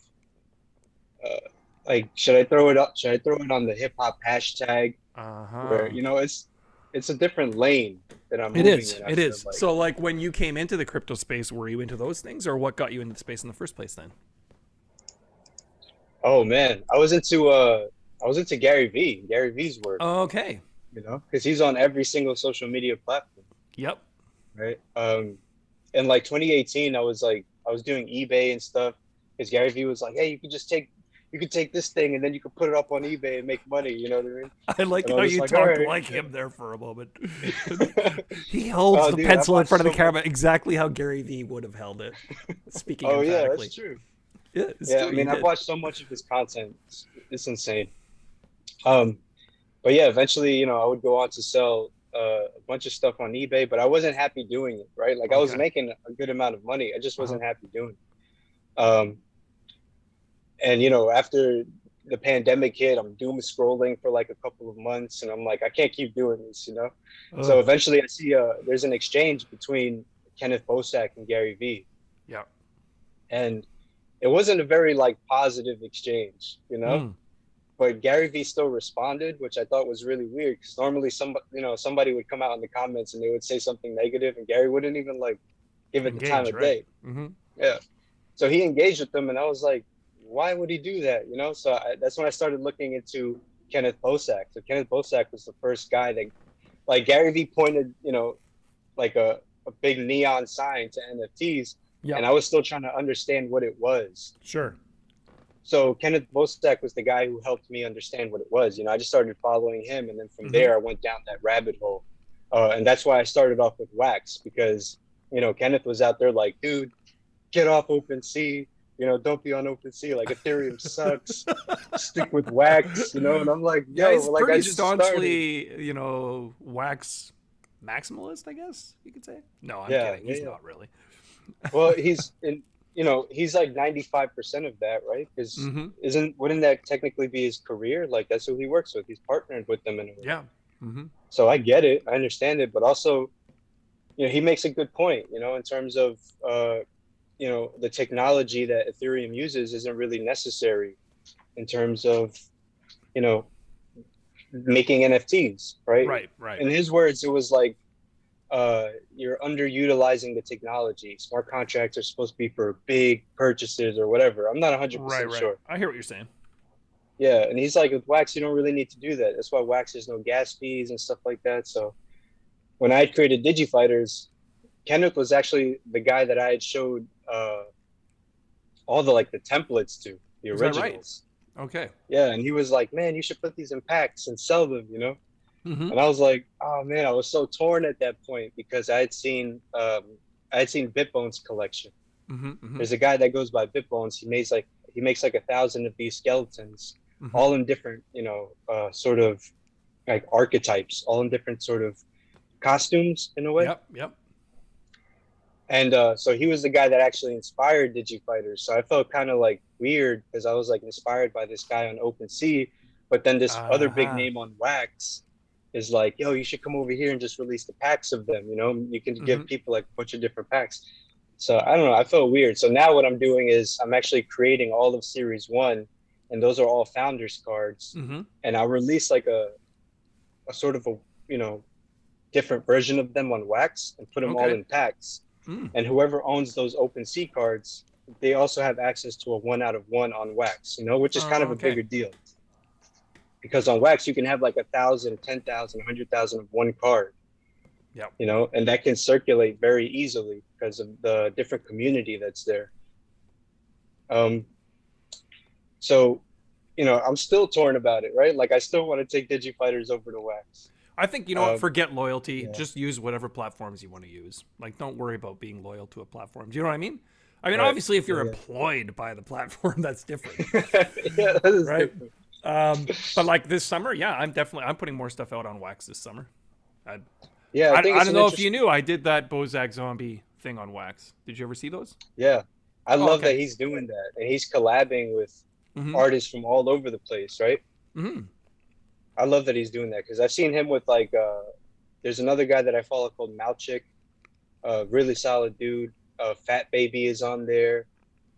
uh, like, should I throw it up? Should I throw it on the hip hop hashtag? Uh-huh. Where you know it's it's a different lane that I'm. It is. It is. Like, so like when you came into the crypto space, were you into those things, or what got you into the space in the first place? Then. Oh man, I was into uh I was into Gary Vee, Gary Vee's work. Oh, okay. You know, because he's on every single social media platform. Yep. Right. Um, in like 2018, I was like, I was doing eBay and stuff because Gary Vee was like, hey, you can just take you could take this thing and then you could put it up on eBay and make money. You know what I mean? I like And how you like, talked "Alright." like him there for a moment. he holds Oh, the dude, pencil in front of the so camera exactly how Gary Vee would have held it. Speaking oh yeah, that's true. Yeah, yeah, true, I mean, I've watched so much of his content. It's, it's insane. Um, but yeah, eventually, you know, I would go on to sell uh, a bunch of stuff on eBay, but I wasn't happy doing it. Right, like I was making a good amount of money. I just wasn't Uh-huh. happy doing it. Um, and you know, after the pandemic hit, I'm doom scrolling for like a couple of months, and I'm like, I can't keep doing this, you know. So eventually, I see uh, there's an exchange between Kenneth Bosak and Gary Vee yeah. and it wasn't a very like positive exchange, you know. Mm. But Gary Vee still responded, which I thought was really weird because normally somebody, you know, somebody would come out in the comments and they would say something negative, and Gary wouldn't even like give it the time Engage, of right. day. Mhm. So he engaged with them, and I was like, why would he do that? You know. So I, that's when I started looking into Kenneth Bosak. So Kenneth Bosak was the first guy that, like Gary Vee pointed, you know, like a, a big neon sign to NFTs, Yeah. and I was still trying to understand what it was. Sure. So Kenneth Bosak was the guy who helped me understand what it was. You know, I just started following him, and then from Mhm. there I went down that rabbit hole, uh, and that's why I started off with Wax because you know Kenneth was out there like, dude, get off OpenSea. You know, don't be on OpenSea. Like Ethereum sucks. Stick with Wax. You know, and I'm like, yo, Yeah, he's like I just started. staunchly, you know, wax maximalist, I guess you could say. No, I'm Yeah, kidding. He's yeah. not really. Well, he's in. You know, he's like 95% of that, right? Because hmm isn't wouldn't that technically be his career? Like that's who he works with. He's partnered with them in a way. Yeah. hmm so I get it, I understand it, but also, you know, he makes a good point. You know, in terms of, uh, you know, the technology that Ethereum uses isn't really necessary, in terms of, you know, making NFTs, right? Right. Right. In his words, it was like, uh, you're underutilizing the technology. Smart contracts are supposed to be for big purchases or whatever. I'm not 100 right. percent Right. sure. I hear what you're saying. Yeah, and he's like, with Wax, you don't really need to do that. That's why Wax has no gas fees and stuff like that. So when I had created DigiFighters, Kenneth was actually the guy that I had showed uh, all the like the templates to, the that right? originals. Okay. Yeah, and he was like, "Man, you should put these in packs and sell them," you know. Hmm And I was like, "Oh man," I was so torn at that point because I had seen um, I had seen Bitbones collection. hmm hmm There's a guy that goes by Bitbones. He makes like he makes like a thousand of these skeletons Mhm. all in different, you know, uh, sort of like archetypes, all in different sort of costumes in a way. Yep. Yep. And uh, so he was the guy that actually inspired DigiFighters. So I felt kind of like weird because I was like inspired by this guy on OpenSea, but then this other big Uh-huh. name on Wax is like, yo, you should come over here and just release the packs of them. You know, you can give Mhm. people like a bunch of different packs. So I don't know. I felt weird. So now what I'm doing is I'm actually creating all of Series One, and those are all founders cards hmm and I'll release like a a sort of a you know different version of them on wax and put them all in packs. Mm. And whoever owns those open sea cards, they also have access to a one out of one on wax, you know, which is kind Oh, of a bigger deal. Because on wax you can have like a thousand, ten thousand, a hundred thousand of one card. Yeah. You know, and that can circulate very easily because of the different community that's there. Um so you know, I'm still torn about it, right? Like I still want to take DigiFighters over to Wax. I think you know what. Um, Forget loyalty. yeah. Just use whatever platforms you want to use. Like, don't worry about being loyal to a platform. Do you know what I mean? I mean, Right. obviously, if you're Yeah. employed by the platform, that's different. yeah, that is Right. different. Um, but like this summer, yeah, I'm definitely I'm putting more stuff out on Wax this summer. I, Yeah, I, think I don't know if you knew, I did that Bosak zombie thing on Wax. Did you ever see those? Yeah, I Oh, love okay. that he's doing that, and he's collabing with Mm-hmm. artists from all over the place, right? hmm I love that he's doing that because I've seen him with like, uh, there's another guy that I follow called Malchik, uh, really solid dude. Uh, Fat Baby is on there.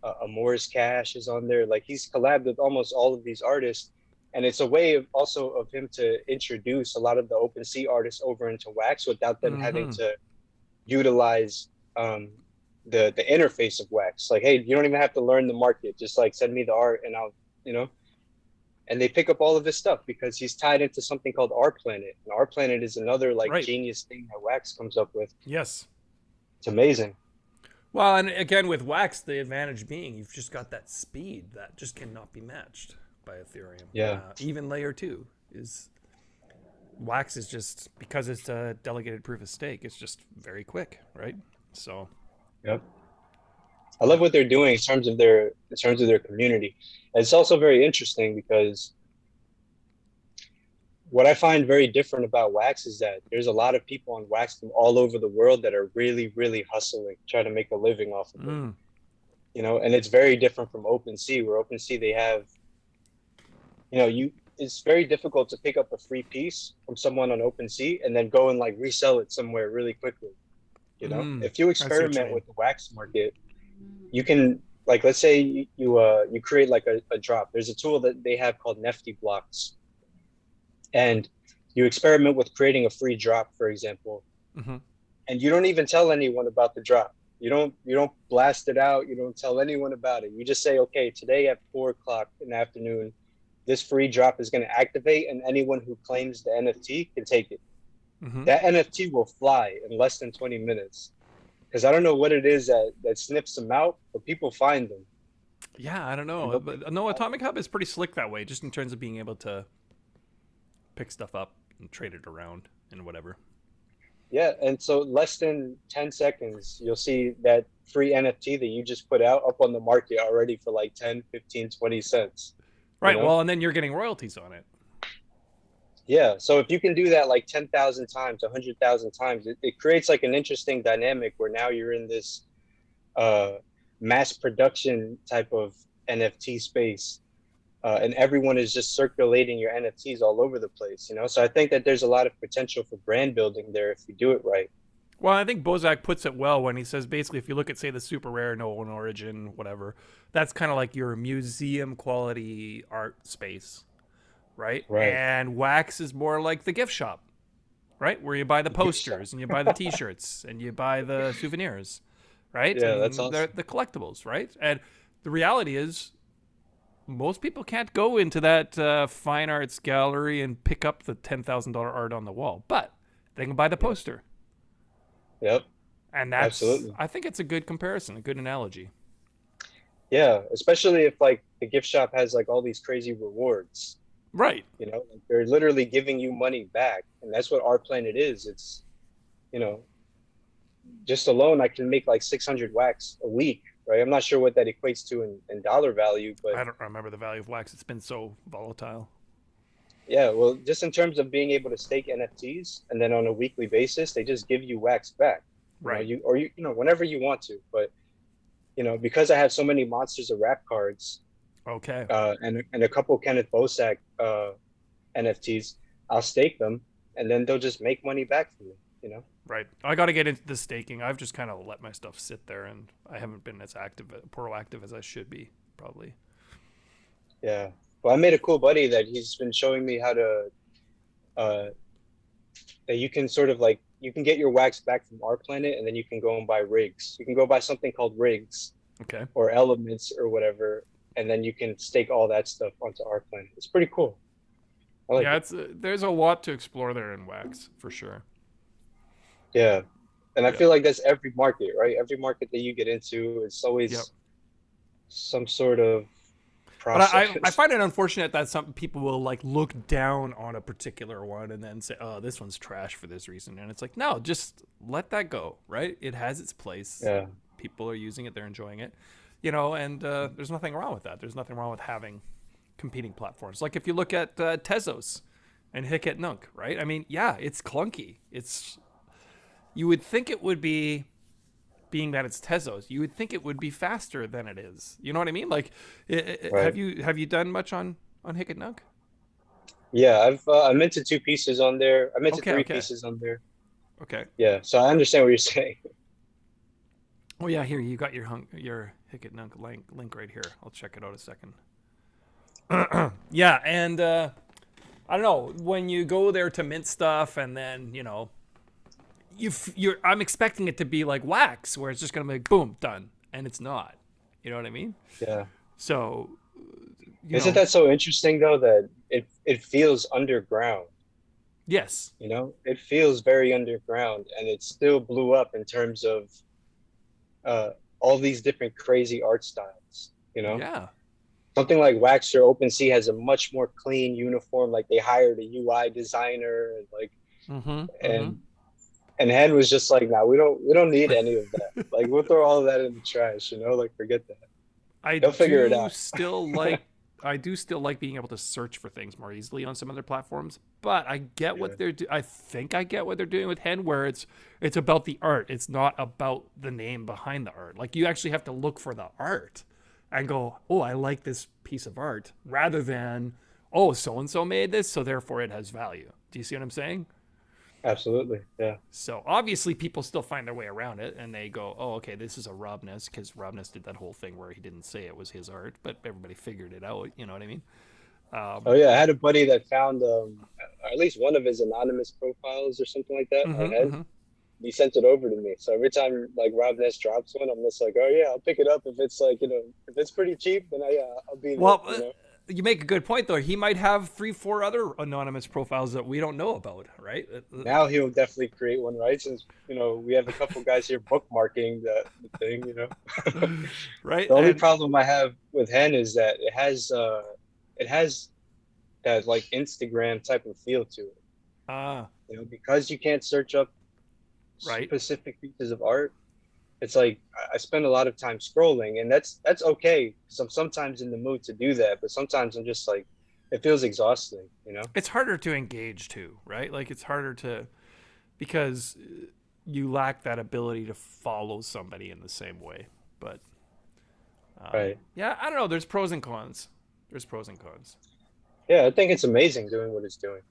Uh, Amor's Cash is on there. Like he's collabed with almost all of these artists, and it's a way of also of him to introduce a lot of the open sea artists over into Wax without them having Mhm. to utilize um, the the interface of Wax. Like, hey, you don't even have to learn the market. Just like send me the art, and I'll, you know. And they pick up all of his stuff because he's tied into something called R Planet. And R Planet is another like Right. genius thing that Wax comes up with. Yes. It's amazing. Well, and again with wax, the advantage being you've just got that speed that just cannot be matched by Ethereum. Yeah. Uh, even layer two is wax is just because it's a delegated proof of stake. It's just very quick, right? So Yep. I love what they're doing in terms of their in terms of their community. And it's also very interesting because what I find very different about Wax is that there's a lot of people on Wax from all over the world that are really, really hustling, trying to make a living off of it. mm, You know, and it's very different from OpenSea, where OpenSea they have, you know, you it's very difficult to pick up a free piece from someone on OpenSea and then go and like resell it somewhere really quickly. You know, Mm, if you experiment with the wax market, you can like let's say you you, uh, you create like a, a drop. There's a tool that they have called Nefty Blocks, and you experiment with creating a free drop, for example, mhm. and you don't even tell anyone about the drop. You don't you don't blast it out. You don't tell anyone about it. You just say, okay, today at four o'clock in the afternoon, this free drop is going to activate, and anyone who claims the NFT can take it. Mhm. That NFT will fly in less than twenty minutes, because I don't know what it is that that snips them out, but people find them. Yeah, I don't know, but no, Atomic Hub is pretty slick that way, just in terms of being able to pick stuff up and trade it around and whatever. Yeah, and so less than 10 seconds, you'll see that free NFT that you just put out up on the market already for like 10, 15, 20 cents. Right. know? Well, and then you're getting royalties on it. Yeah, so if you can do that like 10,000 times, 100,000 times, it, it creates like an interesting dynamic where now you're in this uh, mass production type of NFT space. Uh, and everyone is just circulating your NFTs all over the place, you know. So I think that there's a lot of potential for brand building there if you do it right. Well, I think Bosak puts it well when he says basically, if you look at say the super rare, KnownOrigin, whatever, that's kind of like your museum quality art space, right? Right. And wax is more like the gift shop, right? Where you buy the posters and you buy the T-shirts and you buy the souvenirs, right? Yeah, and that's the- awesome. the collectibles, right? And the reality is, most people can't go into that uh, fine arts gallery and pick up the ten thousand dollar art on the wall, but they can buy the poster. Yep. And that's Absolutely. I think it's a good comparison, a good analogy. Yeah, especially if like the gift shop has like all these crazy rewards. Right. You know, like they're literally giving you money back, and that's what R Planet is. It's, you know, just alone I can make like 600 wax a week, right? I'm not sure what that equates to in, in dollar value, but I don't remember the value of wax. It's been so volatile. Yeah, well, just in terms of being able to stake NFTs, and then on a weekly basis, they just give you wax back. you know, Right. you or you you know whenever you want to, but you know because I have so many monsters of rap cards, Okay. uh, and and a couple Kenneth Bosak uh, NFTs, I'll stake them, and then they'll just make money back for me. You know. Right. I got to get into the staking. I've just kind of let my stuff sit there, and I haven't been as active, proactive as I should be, probably. Yeah. Well, I made a cool buddy that he's been showing me how to, uh, that you can sort of like you can get your wax back from R Planet, and then you can go and buy rigs. You can go buy something called rigs Okay. or elements or whatever, and then you can stake all that stuff onto R Planet. It's pretty cool. I like yeah, it. it's uh, there's a lot to explore there in wax for sure. Yeah. And I Yeah. feel like that's every market, right? Every market that you get into, it's always Yep. some sort of But. I, I, I find it unfortunate that some people will like look down on a particular one and then say, "Oh, this one's trash for this reason," and it's like, no, just let that go, right? It has its place. yeah. people are using it they're enjoying it you know and uh, there's nothing wrong with that there's nothing wrong with having competing platforms like if you look at uh, tezos and Hic et Nunc right i mean yeah it's clunky it's you would think it would be being that it's tezos you would think it would be faster than it is you know what i mean like i i Right. have you have you done much on on Hic et Nunc Yeah, I've uh, I'm into two pieces on there. I'm into Okay, three okay. pieces on there. okay Yeah, so I understand what you're saying. oh yeah here you got your hunk your Hic et Nunc link link right here i'll check it out a second yeah and uh I don't know when you go there to mint stuff and then you know you you're I'm expecting it to be like wax where it's just gonna be like boom done and it's not you know what I mean Yeah. so you Isn't know, that so interesting though that it it feels underground, yes you know? It feels very underground and it still blew up in terms of uh, all these different crazy art styles. You know, Yeah. something like Wax or OpenSea has a much more clean uniform. Like they hired a UI designer and like Mm-hmm. and and Hen was just like, nah, we don't we don't need any of that. like we'll throw all of that in the trash, you know, like forget that. I They'll figure it do out. still like I do still like being able to search for things more easily on some other platforms, but I get Yeah. what they're do- I think I get what they're doing with Hen where it's it's about the art. It's not about the name behind the art. Like you actually have to look for the art and go, "Oh, I like this piece of art," rather than, "Oh, so and so made this, so therefore it has value." Do you see what I'm saying? Absolutely. Yeah. So obviously, people still find their way around it, and they go, "Oh, okay, this is a Robness," because Robness did that whole thing where he didn't say it was his art, but everybody figured it out. You know what I mean? Um, Oh yeah, I had a buddy that found um at least one of his anonymous profiles or something like that. mhm, Hen. mhm. He sent it over to me. So every time like Rob Ness drops one, I'm just like, oh yeah, I'll pick it up if it's like you know if it's pretty cheap, then I uh, I'll be there, Well, you know? You make a good point, though. He might have three, four other anonymous profiles that we don't know about, right? Uh, now he'll definitely create one, right? Since you know we have a couple guys here bookmarking the, the thing, you know. right? The only And- problem I have with Hen is that it has uh it has that like Instagram type of feel to it. Ah, You know, because you can't search up Right. specific pieces of art. It's like I- spend a lot of time scrolling, and that's that's okay because I'm sometimes in the mood to do that, but sometimes I'm just like it feels exhausting, you know. it's harder to engage too, right? Like it's harder to because uh, you lack that ability to follow somebody in the same way. But um, Right. yeah, I don't know. There's pros and cons. There's pros and cons. Yeah, I think it's amazing doing what it's doing.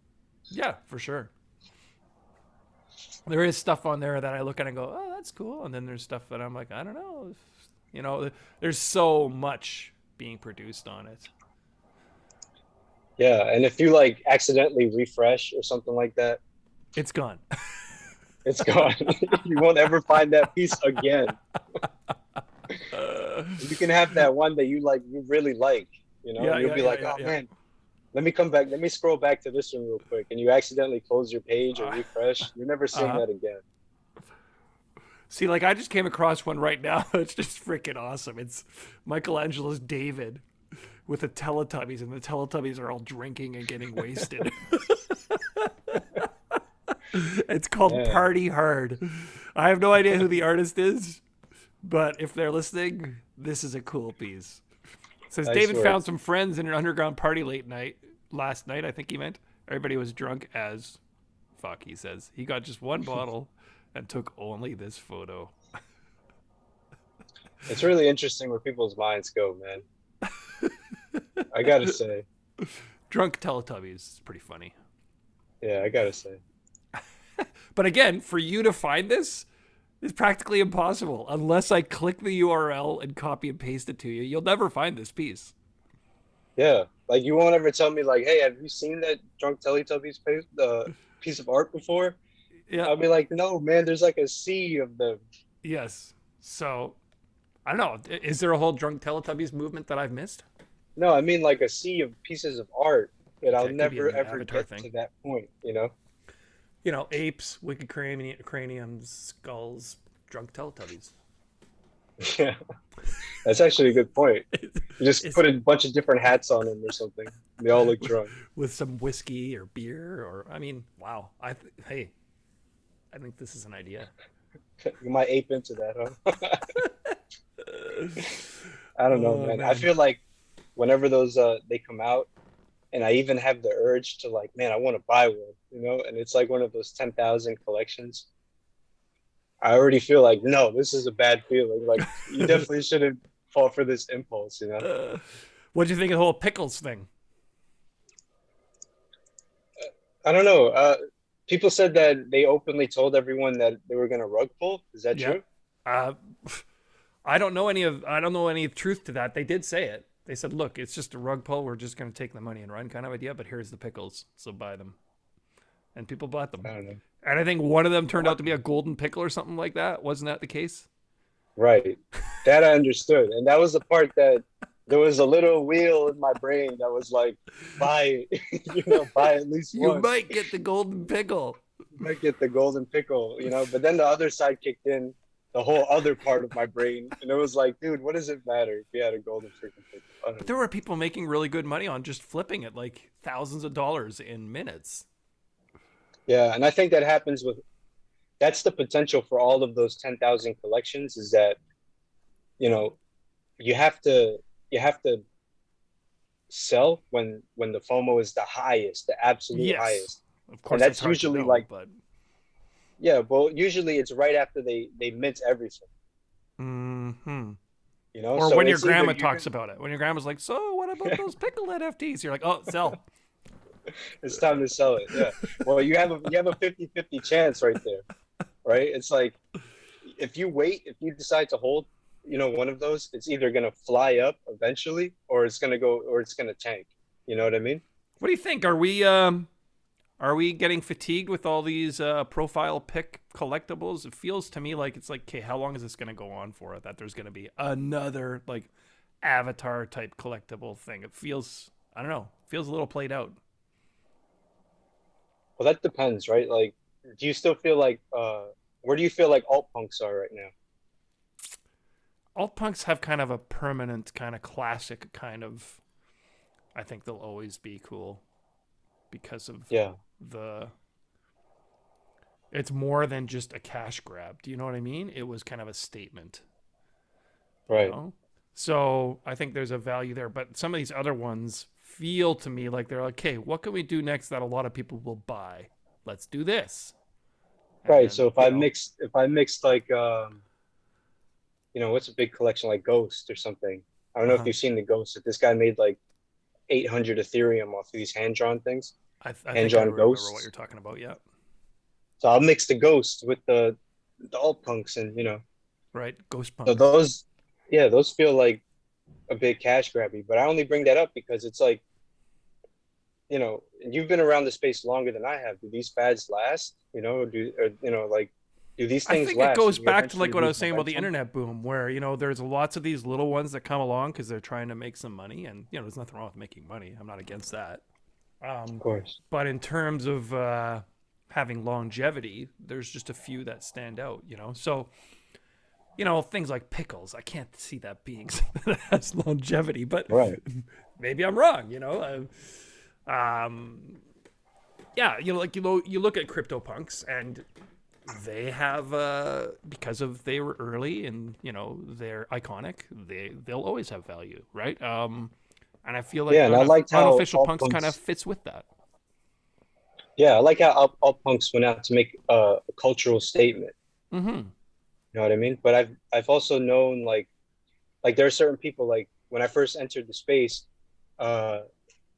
Yeah, for sure. There is stuff on there that I look at and go, "Oh, that's cool," and then there's stuff that I'm like, "I don't know." You know, there's so much being produced on it. Yeah, and if you like accidentally refresh or something like that, It's gone. it's gone. you won't ever find that piece again. You can have that one that you like, you really like, you know. Yeah, you'll yeah, be yeah, like, oh man, let me come back. Let me scroll back to this one real quick, and you accidentally close your page or Uh, refresh. You're never seeing uh-huh. that again. See, like I just came across one right now. It's just freaking awesome. It's Michelangelo's David with the Teletubbies, and the Teletubbies are all drinking and getting wasted. it's called Yeah. Party Hard. I have no idea who the artist is, but if they're listening, this is a cool piece. Says David found some friends in an underground party late night last night. I think he meant everybody was drunk as fuck. He says he got just one bottle and took only this photo. It's really interesting where people's minds go, man. I gotta say, Drunk Teletubbies is pretty funny. yeah, I gotta say. But again, for you to find this is practically impossible unless I click the URL and copy and paste it to you. You'll never find this piece. Yeah, like you won't ever tell me like, hey, have you seen that drunk Teletubbies piece, the piece of art before? Yeah. I'll be like, no, man. There's like a sea of them. yes. So I don't know. Is there a whole drunk Teletubbies movement that I've missed? No, I mean like a sea of pieces of art that I'll Yeah, it could be never ever get thing. to that point. You know? You know, apes, wicked crani- craniums, skulls, drunk Teletubbies. Yeah, that's actually a good point. You just It's- put a bunch of different hats on them or something. They all look drunk. with some whiskey or beer or I mean, wow. I th- hey, I think this is an idea. You might ape into that, huh? I don't know, Oh, man. I feel like whenever those uh they come out, and I even have the urge to like, man, I want to buy one, you know, and it's like one of those ten thousand collections. I already feel like, no, this is a bad feeling. Like you definitely shouldn't fall for this impulse, you know. Uh, what do you think of the whole pickles thing? I don't know. Uh, people said that they openly told everyone that they were gonna rug pull. Is that Yeah. true? Uh, I don't know any of I don't know any truth to that. They did say it. They said, "Look, it's just a rug pull. We're just going to take the money and run," kind of idea. But here's the pickles, so buy them. And people bought them. I don't know. And I think one of them turned out to be a golden pickle or something like that. Wasn't that the case? Right. That I understood. And that was the part that there was a little wheel in my brain that was like, buy, you know, buy at least You one. might get the golden pickle. You might get the golden pickle, you know. But then the other side kicked in, the whole other part of my brain, and it was like, dude, what does it matter if you had a golden freaking pickle? I. There were people making really good money on just flipping it, like thousands of dollars in minutes. Yeah, and I think that happens with that's the potential for all of those 10,000 collections is that you know, you have to you have to sell when when the FOMO is the highest, the absolute Yes. highest. Of course, and that's usually know, like- but Yeah, well, usually it's right after they they mint everything, hmm you know. or So when your grandma talks about it. When your grandma's like, "So, what about those pickle NFTs?" You're like, "Oh, sell." it's time to sell it. Yeah. Well, you have a you have a 50-50 chance right there. Right? It's like if you wait, if you decide to hold, you know, one of those, it's either going to fly up eventually or it's going to go or it's going to tank. You know what I mean? What do you think? Are we um are we getting fatigued with all these uh profile pick collectibles? It feels to me like it's like, okay, how long is this going to go on for? That there's going to be another like avatar type collectible thing. It feels I don't know, feels a little played out. Well, that depends, right? Like do you still feel like uh where do you feel like alt punks are right now? Alt punks have kind of a permanent kind of classic kind of I think they'll always be cool because of Yeah. The it's more than just a cash grab. Do you know what I mean? It was kind of a statement. you Right. know? So I think there's a value there. But some of these other ones feel to me like they're like, okay, what can we do next that a lot of people will buy? Let's do this. Right. And, So if I know, mix if I mixed like um you know, what's a big collection like Ghost or something? I don't know Uh-huh. if you've seen the Ghost. That this guy made like 800 Ethereum off of these hand drawn things. I, I think I hand-drawn remember ghosts. what you're talking about. Yeah. So I'll mix the Ghost with the the alt punks, and you know, Right. Ghost punk. so those, yeah, those feel like a big cash grabby. But I only bring that up because it's like, you know, you've been around the space longer than I have. Do these fads last? You know, do or, you know like, do these things I think last? it goes back to like what I was saying about the internet boom, where you know there's lots of these little ones that come along because they're trying to make some money, and you know there's nothing wrong with making money. I'm not against that. Um, Of course. but in terms of uh, having longevity, there's just a few that stand out. You know, so you know things like pickles. I can't see that being something that has longevity, but Right. maybe I'm wrong. You know, uh, um, yeah, you know, like you lo- you look at CryptoPunks and they have uh, because of they were early and you know they're iconic. They they'll always have value, right? Um, and I feel like Yeah, and I liked how unofficial alt punks kind of fits with that. Yeah, I like how all, alt punks went out to make uh, a cultural statement. Mm-hmm. You know what I mean? But I've I've also known like like there are certain people like when I first entered the space, uh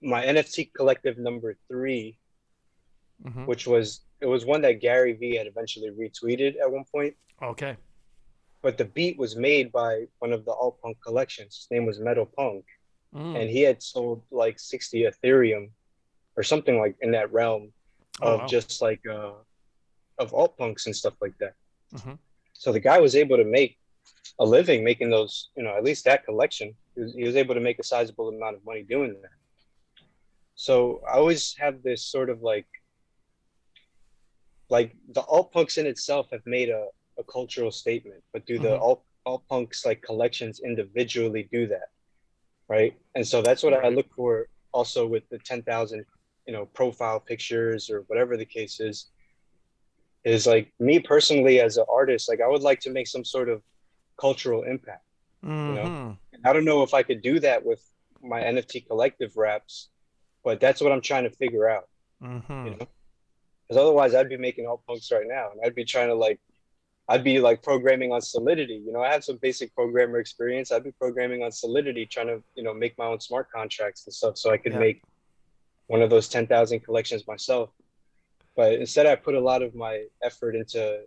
my NFT collective number three, Mm-hmm. which was it was one that Gary Vee had eventually retweeted at one point, Okay. but the beat was made by one of the alt punk collections. His name was Metal Punk, Mm. and he had sold like 60 Ethereum or something like in that realm Oh, of wow. just like uh of alt punks and stuff like that. Mhm. So the guy was able to make a living making those, you know, at least that collection. He was, he was able to make a sizable amount of money doing that. So I always have this sort of like, like the alt punks in itself have made a, a cultural statement, but do the Mhm. alt alt punks like collections individually do that, right? And so that's what I look for also with the ten thousand, you know, profile pictures or whatever the case is is like me personally as an artist, like I would like to make some sort of cultural impact. Mhm. And I don't know if I could do that with my NFT collective wraps, but that's what I'm trying to figure out. Mhm. You know, because otherwise I'd be making all punks right now, and I'd be trying to like, I'd be like programming on Solidity. You know, I have some basic programmer experience. I'd be programming on Solidity, trying to you know make my own smart contracts and stuff, so I could Yeah. make one of those ten thousand collections myself. But instead, I put a lot of my effort into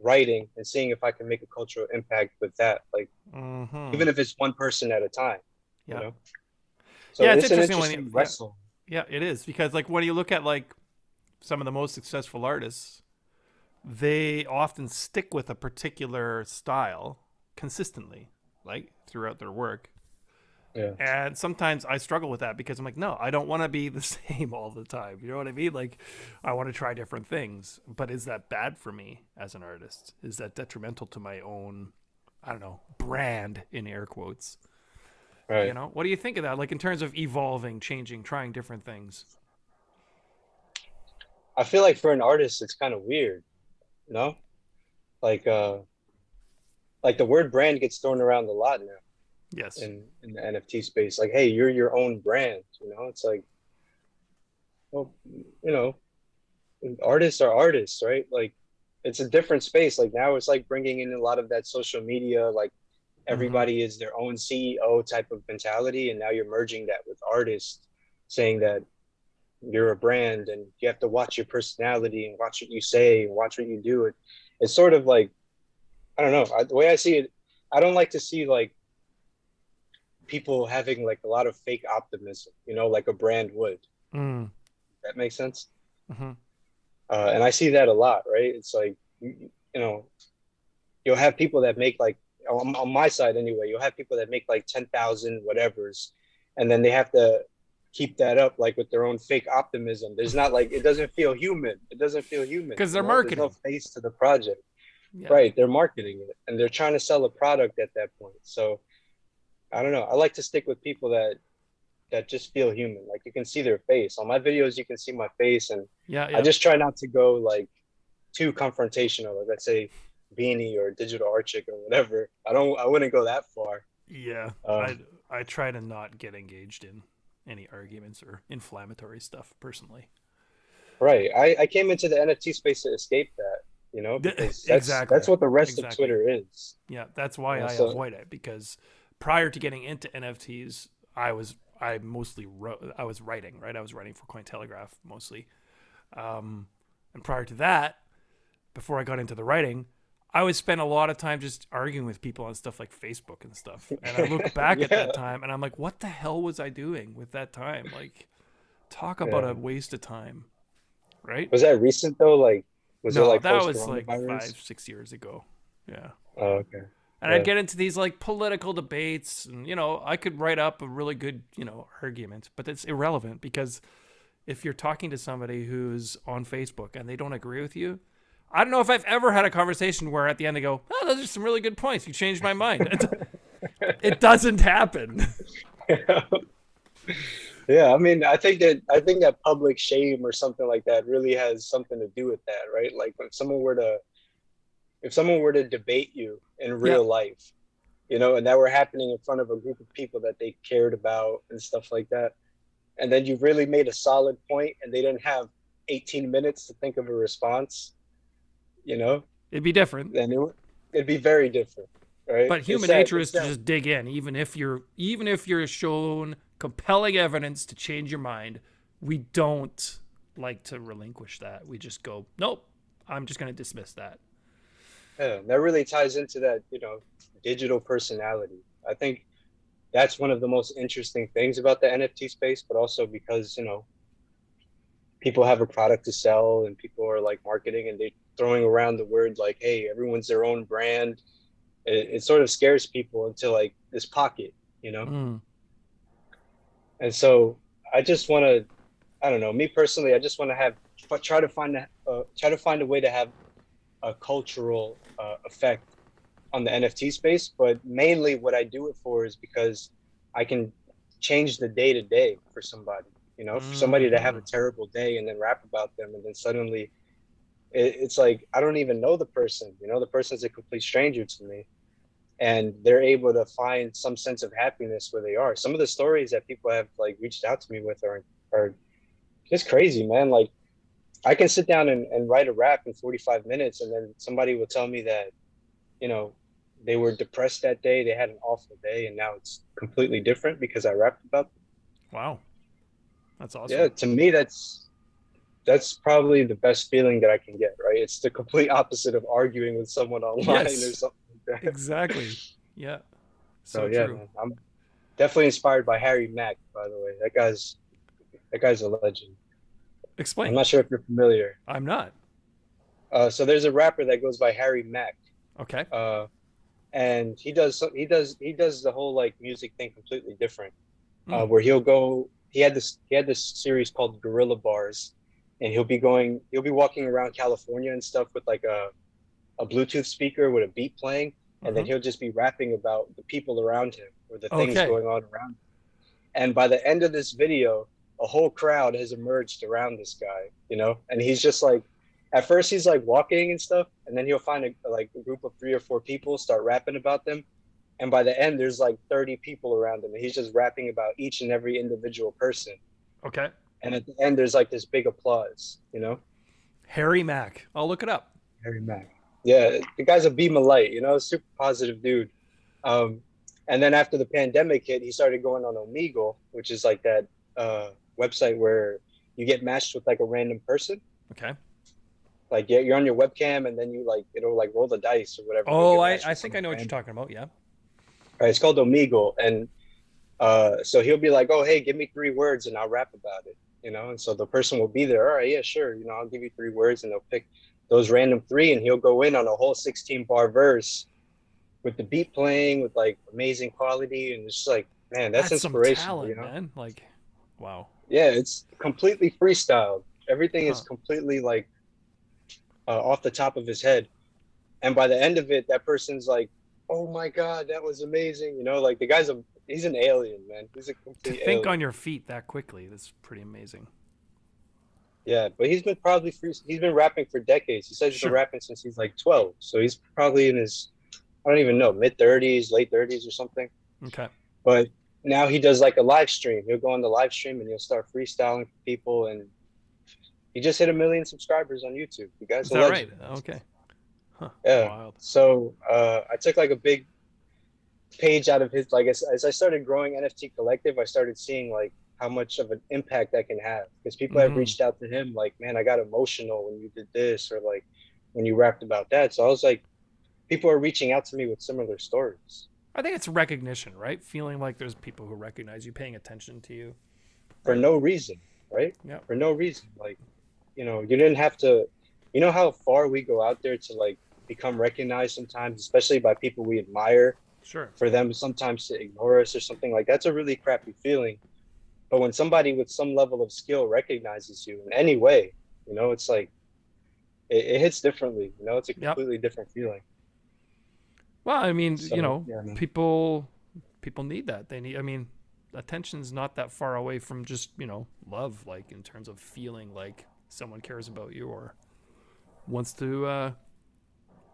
writing and seeing if I can make a cultural impact with that, like Mhm. even if it's one person at a time. Yeah. You know? So Yeah, it's it's, an interesting when interesting you- yeah. wrestle. Yeah, it is because like when you look at like some of the most successful artists, they often stick with a particular style consistently, like throughout their work. Yeah. And sometimes I struggle with that because I'm like, no, I don't want to be the same all the time. You know what I mean? Like, I want to try different things. But is that bad for me as an artist? Is that detrimental to my own, I don't know, brand in air quotes? Right. You know, what do you think of that? Like in terms of evolving, changing, trying different things. I feel like for an artist, it's kind of weird, you know? Like, uh, like the word brand gets thrown around a lot now Yes. in, in the NFT space. Like, hey, you're your own brand, you know? It's like, well, you know, artists are artists, right? Like, it's a different space. Like now, it's like bringing in a lot of that social media, like everybody is their own CEO type of mentality, and now you're merging that with artists, saying that you're a brand and you have to watch your personality and watch what you say and watch what you do. It, it's sort of like, I don't know. I, the way I see it, I don't like to see like people having like a lot of fake optimism, you know, like a brand would. Mm. That makes sense. hmm uh, and I see that a lot, right? It's like you, you know, you'll have people that make like on, on my side anyway. You'll have people that make like ten thousand whatever's, and then they have to keep that up like with their own fake optimism. There's not like it doesn't feel human. It doesn't feel human because they're you know? There's marketing. no face to the project, Yeah. right? They're marketing it and they're trying to sell a product at that point. So I don't know. I like to stick with people that that just feel human. Like you can see their face on my videos. You can see my face and Yeah. Yeah. I just try not to go like too confrontational. Like let's say Beanie or Digital Art Chick or whatever. I don't. I wouldn't go that far. Yeah, Um, I I try to not get engaged in any arguments or inflammatory stuff personally. Right. I, I came into the NFT space to escape that. You know, that's exactly. that's what the rest Exactly. of Twitter is. Yeah, that's why I so- avoid it because prior to getting into NFTs, I was I mostly wrote I was writing, right? I was writing for Cointelegraph mostly. Um, and prior to that, before I got into the writing, I would spend a lot of time just arguing with people on stuff like Facebook and stuff. And I look back at that time and I'm like, what the hell was I doing with that time? Like, talk about Yeah. a waste of time, right? Was that recent though? Like, was no, it like that was like five, six years ago. Yeah. Oh, okay. And Yeah. I'd get into these like political debates, and you know, I could write up a really good, you know, argument, but it's irrelevant because if you're talking to somebody who's on Facebook and they don't agree with you, I don't know if I've ever had a conversation where at the end they go, "Oh, those are some really good points. You changed my mind." It, doesn't happen. yeah, I mean, I think that I think that public shame or something like that really has something to do with that, right? Like if someone were to, if someone were to debate you in real life, you know, and that were happening in front of a group of people that they cared about and stuff like that, and then you really made a solid point, and they didn't have 18 minutes to think of a response, you know, It'd be different. then it, would- it'd be very different, right? But human nature is to just dig in, even if you're even if you're shown compelling evidence to change your mind. We don't like to relinquish that. We just go, nope, I'm just going to dismiss that. Yeah, that really ties into that, you know, digital personality. I think that's one of the most interesting things about the NFT space, but also because, you know, people have a product to sell and people are like marketing and they're throwing around the word like, hey, everyone's their own brand. It, it sort of scares people into like this pocket, you know? Mm. And so I just want to, I don't know, me personally, I just want to have try to find a uh, try to find a way to have a cultural uh, effect on the NFT space. But mainly, what I do it for is because I can change the day to day for somebody. You know, for somebody to have a terrible day and then rap about them, and then suddenly it, it's like I don't even know the person. You know, the person's a complete stranger to me and they're able to find some sense of happiness where they are. Some of the stories that people have like reached out to me with are are just crazy, man. Like I can sit down and, and write a rap in 45 minutes and then somebody will tell me that, you know, they were depressed that day, they had an awful day, and now it's completely different because I rapped about them. Wow, that's awesome. Yeah, to me that's that's probably the best feeling that I can get, right? It's the complete opposite of arguing with someone online Yes. or something like that. exactly. Yeah. So, So, yeah, man, I'm definitely inspired by Harry Mack. By the way, that guy's that guy's a legend. Explain. I'm not sure if you're familiar. I'm not. Uh, so there's a rapper that goes by Harry Mack, Okay. uh, and he does he does he does the whole like music thing completely different, uh, Hmm. where he'll go. He had this he had this series called Guerrilla Bars, and he'll be going he'll be walking around California and stuff with like a a Bluetooth speaker with a beat playing, and then Mhm. he'll just be rapping about the people around him or the things Okay. going on around him. And by the end of this video, a whole crowd has emerged around this guy, you know, and he's just like, at first he's like walking and stuff, and then he'll find a like a group of three or four people, start rapping about them, and by the end there's like 30 people around him, and he's just rapping about each and every individual person, Okay. And at the end there's like this big applause, you know. Harry Mack. I'll look it up. Harry Mack. Yeah, the guy's a beam of light, you know, super positive dude. Um, and then after the pandemic hit, he started going on Omegle, which is like that uh, website where you get matched with like a random person. Okay. Like yeah, you're on your webcam, and then you like it'll like roll the dice or whatever. Oh, I, I think I know what you're talking about. Yeah. Right, it's called Omegle, and uh, so he'll be like, "Oh, hey, give me three words, and I'll rap about it." You know, and so the person will be there. All right, yeah, sure. You know, I'll give you three words, and they'll pick those random three, and he'll go in on a whole 16 bar verse with the beat playing with like amazing quality, and it's just like, man, that's, some inspirational. talent, you know, man. Like, wow. yeah, it's completely freestyle Everything is completely like uh, off the top of his head, and by the end of it, that person's like, "Oh my god, that was amazing!" You know, like the guy's a he's an alien, man. He's a complete. To think alien. on your feet that quickly, that's pretty amazing. Yeah, but he's been probably free, he's been rapping for decades. He says he's Sure. been rapping since he's like 12, so he's probably in his I don't even know mid 30s, late 30s or something. Okay. But now he does like a live stream. He'll go on the live stream and he'll start freestyling for people, and he just hit a million subscribers on YouTube. You guy's Is that right? Okay. Huh. Yeah. Wild. So uh, I took like a big page out of his like as, as I started growing NFT Collective, I started seeing like how much of an impact that can have because people have Mhm. reached out to him like, man, I got emotional when you did this or like when you rapped about that. So I was like, people are reaching out to me with similar stories I think it's recognition, right? Feeling like there's people who recognize you, paying attention to you. for no reason, right? Yeah. For no reason. Like, you know, you didn't have to. You know how far we go out there to like become recognized sometimes, especially by people we admire. Sure. for them sometimes to ignore us or something like that's a really crappy feeling but when somebody with some level of skill recognizes you in any way you know it's like it, it hits differently you know it's a Yep. completely different feeling Well, I mean, So, you know, yeah, people people need that. They need I mean, attention's not that far away from just, you know, love like in terms of feeling like someone cares about you or wants to uh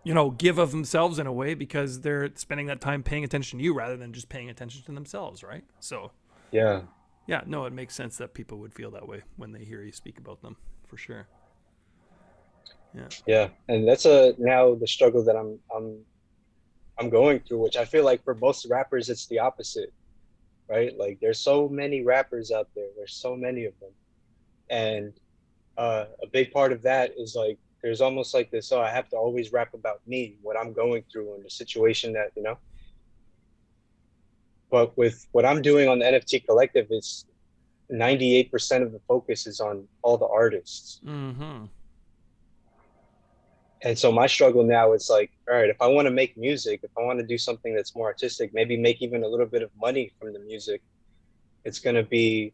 you know, give of themselves in a way because they're spending that time paying attention to you rather than just paying attention to themselves, right? So, yeah yeah, no, it makes sense that people would feel that way when they hear you speak about them, for sure. yeah Yeah, and that's a now the struggle that i'm i'm i'm going through which i feel like for most rappers it's the opposite right like there's so many rappers out there there's so many of them and uh, a big part of that is like there's almost like this oh i have to always rap about me what i'm going through and the situation that you know but with what i'm doing on the nft collective it's 98% of the focus is on all the artists mm-hmm. and so my struggle now is like all right if i want to make music if i want to do something that's more artistic maybe make even a little bit of money from the music it's going to be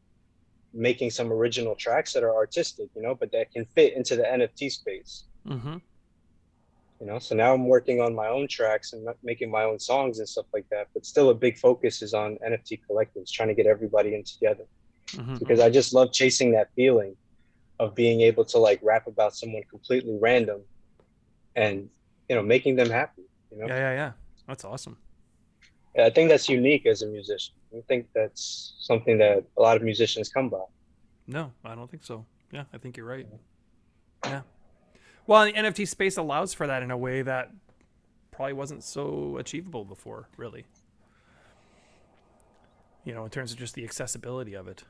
making some original tracks that are artistic you know but that can fit into the nft space Mhm. you know so now i'm working on my own tracks and making my own songs and stuff like that but still a big focus is on nft collectives trying to get everybody in together Mhm. because i just love chasing that feeling of being able to like rap about someone completely random and you know making them happy you know Yeah, yeah, yeah. That's awesome. Yeah, i think that's unique as a musician i think that's something that a lot of musicians come by No, I don't think so. Yeah, I think you're right. Yeah. Well, the NFT space allows for that in a way that probably wasn't so achievable before, really. You know, in terms of just the accessibility of it.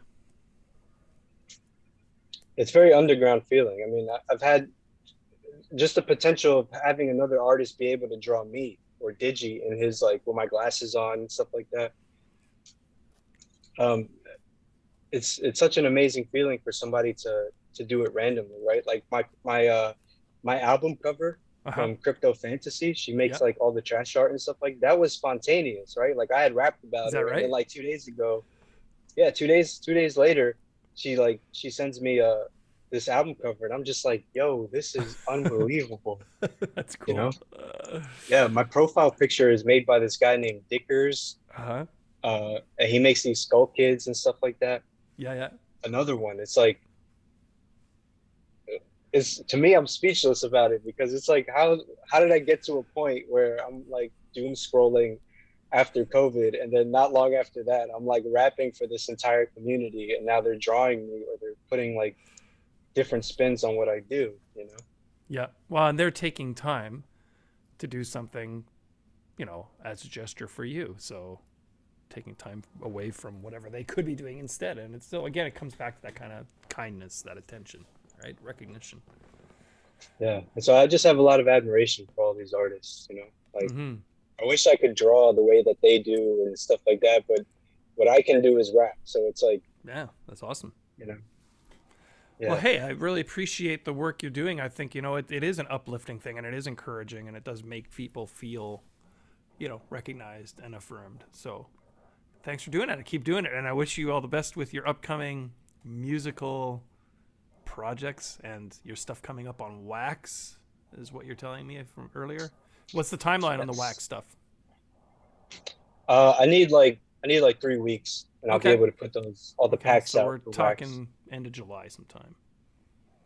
it's very underground feeling i mean i've had just the potential of having another artist be able to draw me or digi in his like with my glasses on and stuff like that um it's it's such an amazing feeling for somebody to to do it randomly right like my my uh my album cover Uh-huh. from Crypto Fantasy. She makes Yeah. like all the trash art and stuff like that. Was spontaneous, right? Like I had rapped about it, right? then like two days ago, yeah, two days two days later, she like she sends me uh this album cover, and I'm just like, yo, this is unbelievable. That's cool. You know? Uh yeah, my profile picture is made by this guy named Dickers. Uh huh. Uh, and he makes these skull kids and stuff like that. Yeah, yeah. Another one, it's like. It's to me, I'm speechless about it because it's like, how how did I get to a point where I'm like doom scrolling after COVID, and then not long after that, I'm like rapping for this entire community, and now they're drawing me or they're putting like different spins on what I do, you know? Yeah. Well, and they're taking time to do something, you know, as a gesture for you. So taking time away from whatever they could be doing instead. And it's still, again, it comes back to that kind of kindness, that attention, right? Recognition. Yeah. And so I just have a lot of admiration for all these artists, you know? Like, hmm I wish I could draw the way that they do and stuff like that, but what I can do is rap. So it's like, Yeah, that's awesome. you know. Yeah. Well, hey, I really appreciate the work you're doing. I think, you know, it, it is an uplifting thing and it is encouraging and it does make people feel, you know, recognized and affirmed. So thanks for doing it. I Keep doing it. And I wish you all the best with your upcoming musical projects and your stuff coming up on Wax, is what you're telling me from earlier. What's the timeline on the Wax stuff? Uh, I need like I need like three weeks, and I'll Okay. be able to put those all the Okay, packs so out. we're for wax. talking end of July sometime.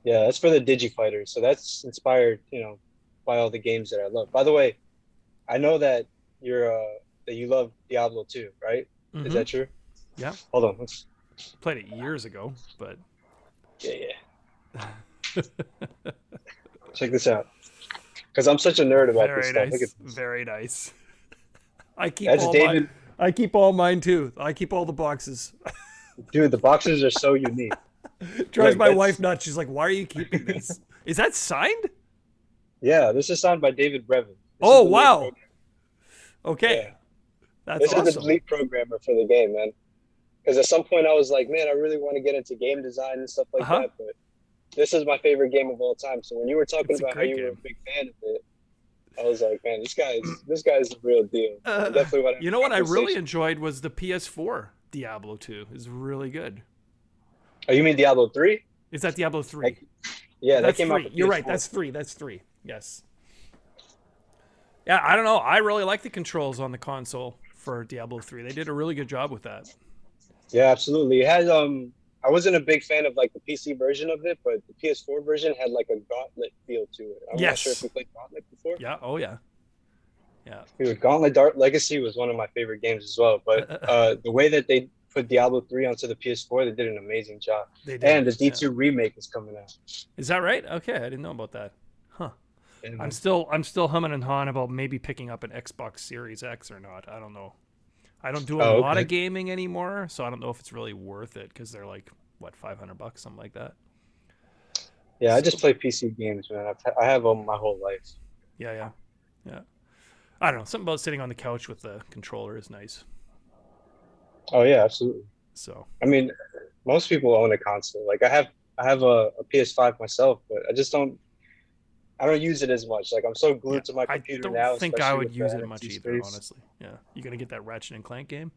Yeah, that's for the DigiFighters. So that's inspired, you know, by all the games that I love. By the way, I know that you're uh that you love Diablo 2, right? Mhm. Is that true? Yeah. Hold on. Let's, Played it years ago, but yeah, yeah. Check this out. Because I'm such a nerd about this very stuff. Look nice. at this. Very nice. I keep That's all David. mine. I keep all mine too. I keep all the boxes. Dude, the boxes are so unique. Drives Like, my that's- wife nuts. She's like, "Why are you keeping this? Is that signed?" Yeah, this is signed by David Brevik. This Oh, is the lead wow. Okay, Yeah. That's this is awesome. the lead programmer for the game, man. Because at some point I was like, man, I really want to get into game design and stuff like Uh-huh. that. But this is my favorite game of all time. So when you were talking It's about how you were a big fan of it, I was like, man, this guy is this guy is the real deal. Uh, definitely to. You know what I really enjoyed was the PS4 Diablo 2. is really good. Oh, you mean Diablo three? Is that Diablo 3? Like, Yeah, that's that came three. out. You're right. PS4. That's three. That's three. Yes. Yeah, I don't know. I really like the controls on the console for Diablo 3. They did a really good job with that. yeah, absolutely. It has um. I wasn't a big fan of like the PC version of it, but the PS4 version had like a gauntlet feel to it. I'm not Yes. sure if you played Gauntlet before. Yeah. Oh yeah. Yeah. Dude, Gauntlet Dark Legacy was one of my favorite games as well. But uh, the way that they put Diablo 3 onto the PS4, they did an amazing job. They did. And the. D2 remake is coming out. Is that right? Okay, I didn't know about that. I'm still I'm still humming and hawing about maybe picking up an Xbox Series X or not. I don't know. I don't do a Oh, lot okay. of gaming anymore, so I don't know if it's really worth it because they're like what 500 bucks, something like that. yeah, I just play PC games, man. I've, I have them my whole life. Yeah, yeah, yeah. I don't know. Something about sitting on the couch with the controller is nice. Oh yeah, absolutely. So I mean, most people own a console. Like I have, I have a, a PS5 myself, but I just don't. I don't use it as much. Like I'm so glued yeah, to my computer now. I don't now. think I would use it much NFT either. Honestly, yeah. You gonna get that Ratchet and Clank game?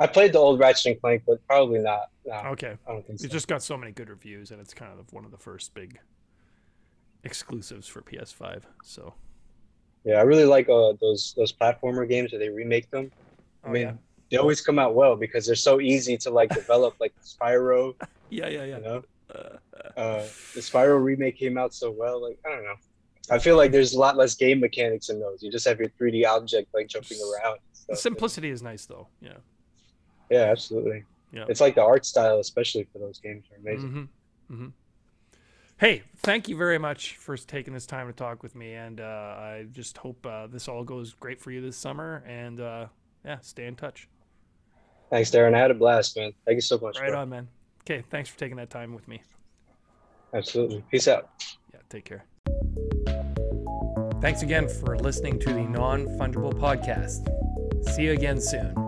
I played the old Ratchet and Clank, but probably not. No, Okay. I don't think so. It just got so many good reviews, and it's kind of one of the first big exclusives for PS5. So, Yeah, I really like uh, those those platformer games where they remake them. I Oh, mean, yeah. they always come out well because they're so easy to like develop. Like Spyro, yeah, yeah, yeah. you know, Uh, the Spyro remake came out so well. Like I don't know, I feel like there's a lot less game mechanics in those. You just have your 3D object like jumping around. the simplicity is nice, though. Yeah. Yeah, absolutely. Yeah. It's like the art style, especially for those games, are amazing. hmm hmm Hey, thank you very much for taking this time to talk with me, and uh, I just hope uh, this all goes great for you this summer. And uh, yeah, stay in touch. Thanks, Darren. I had a blast, man. Thank you so much. Right bro. on, man. Okay, thanks for taking that time with me. Absolutely. Peace out. Yeah, take care. Thanks again for listening to the Non Fungible Podcast. See you again soon.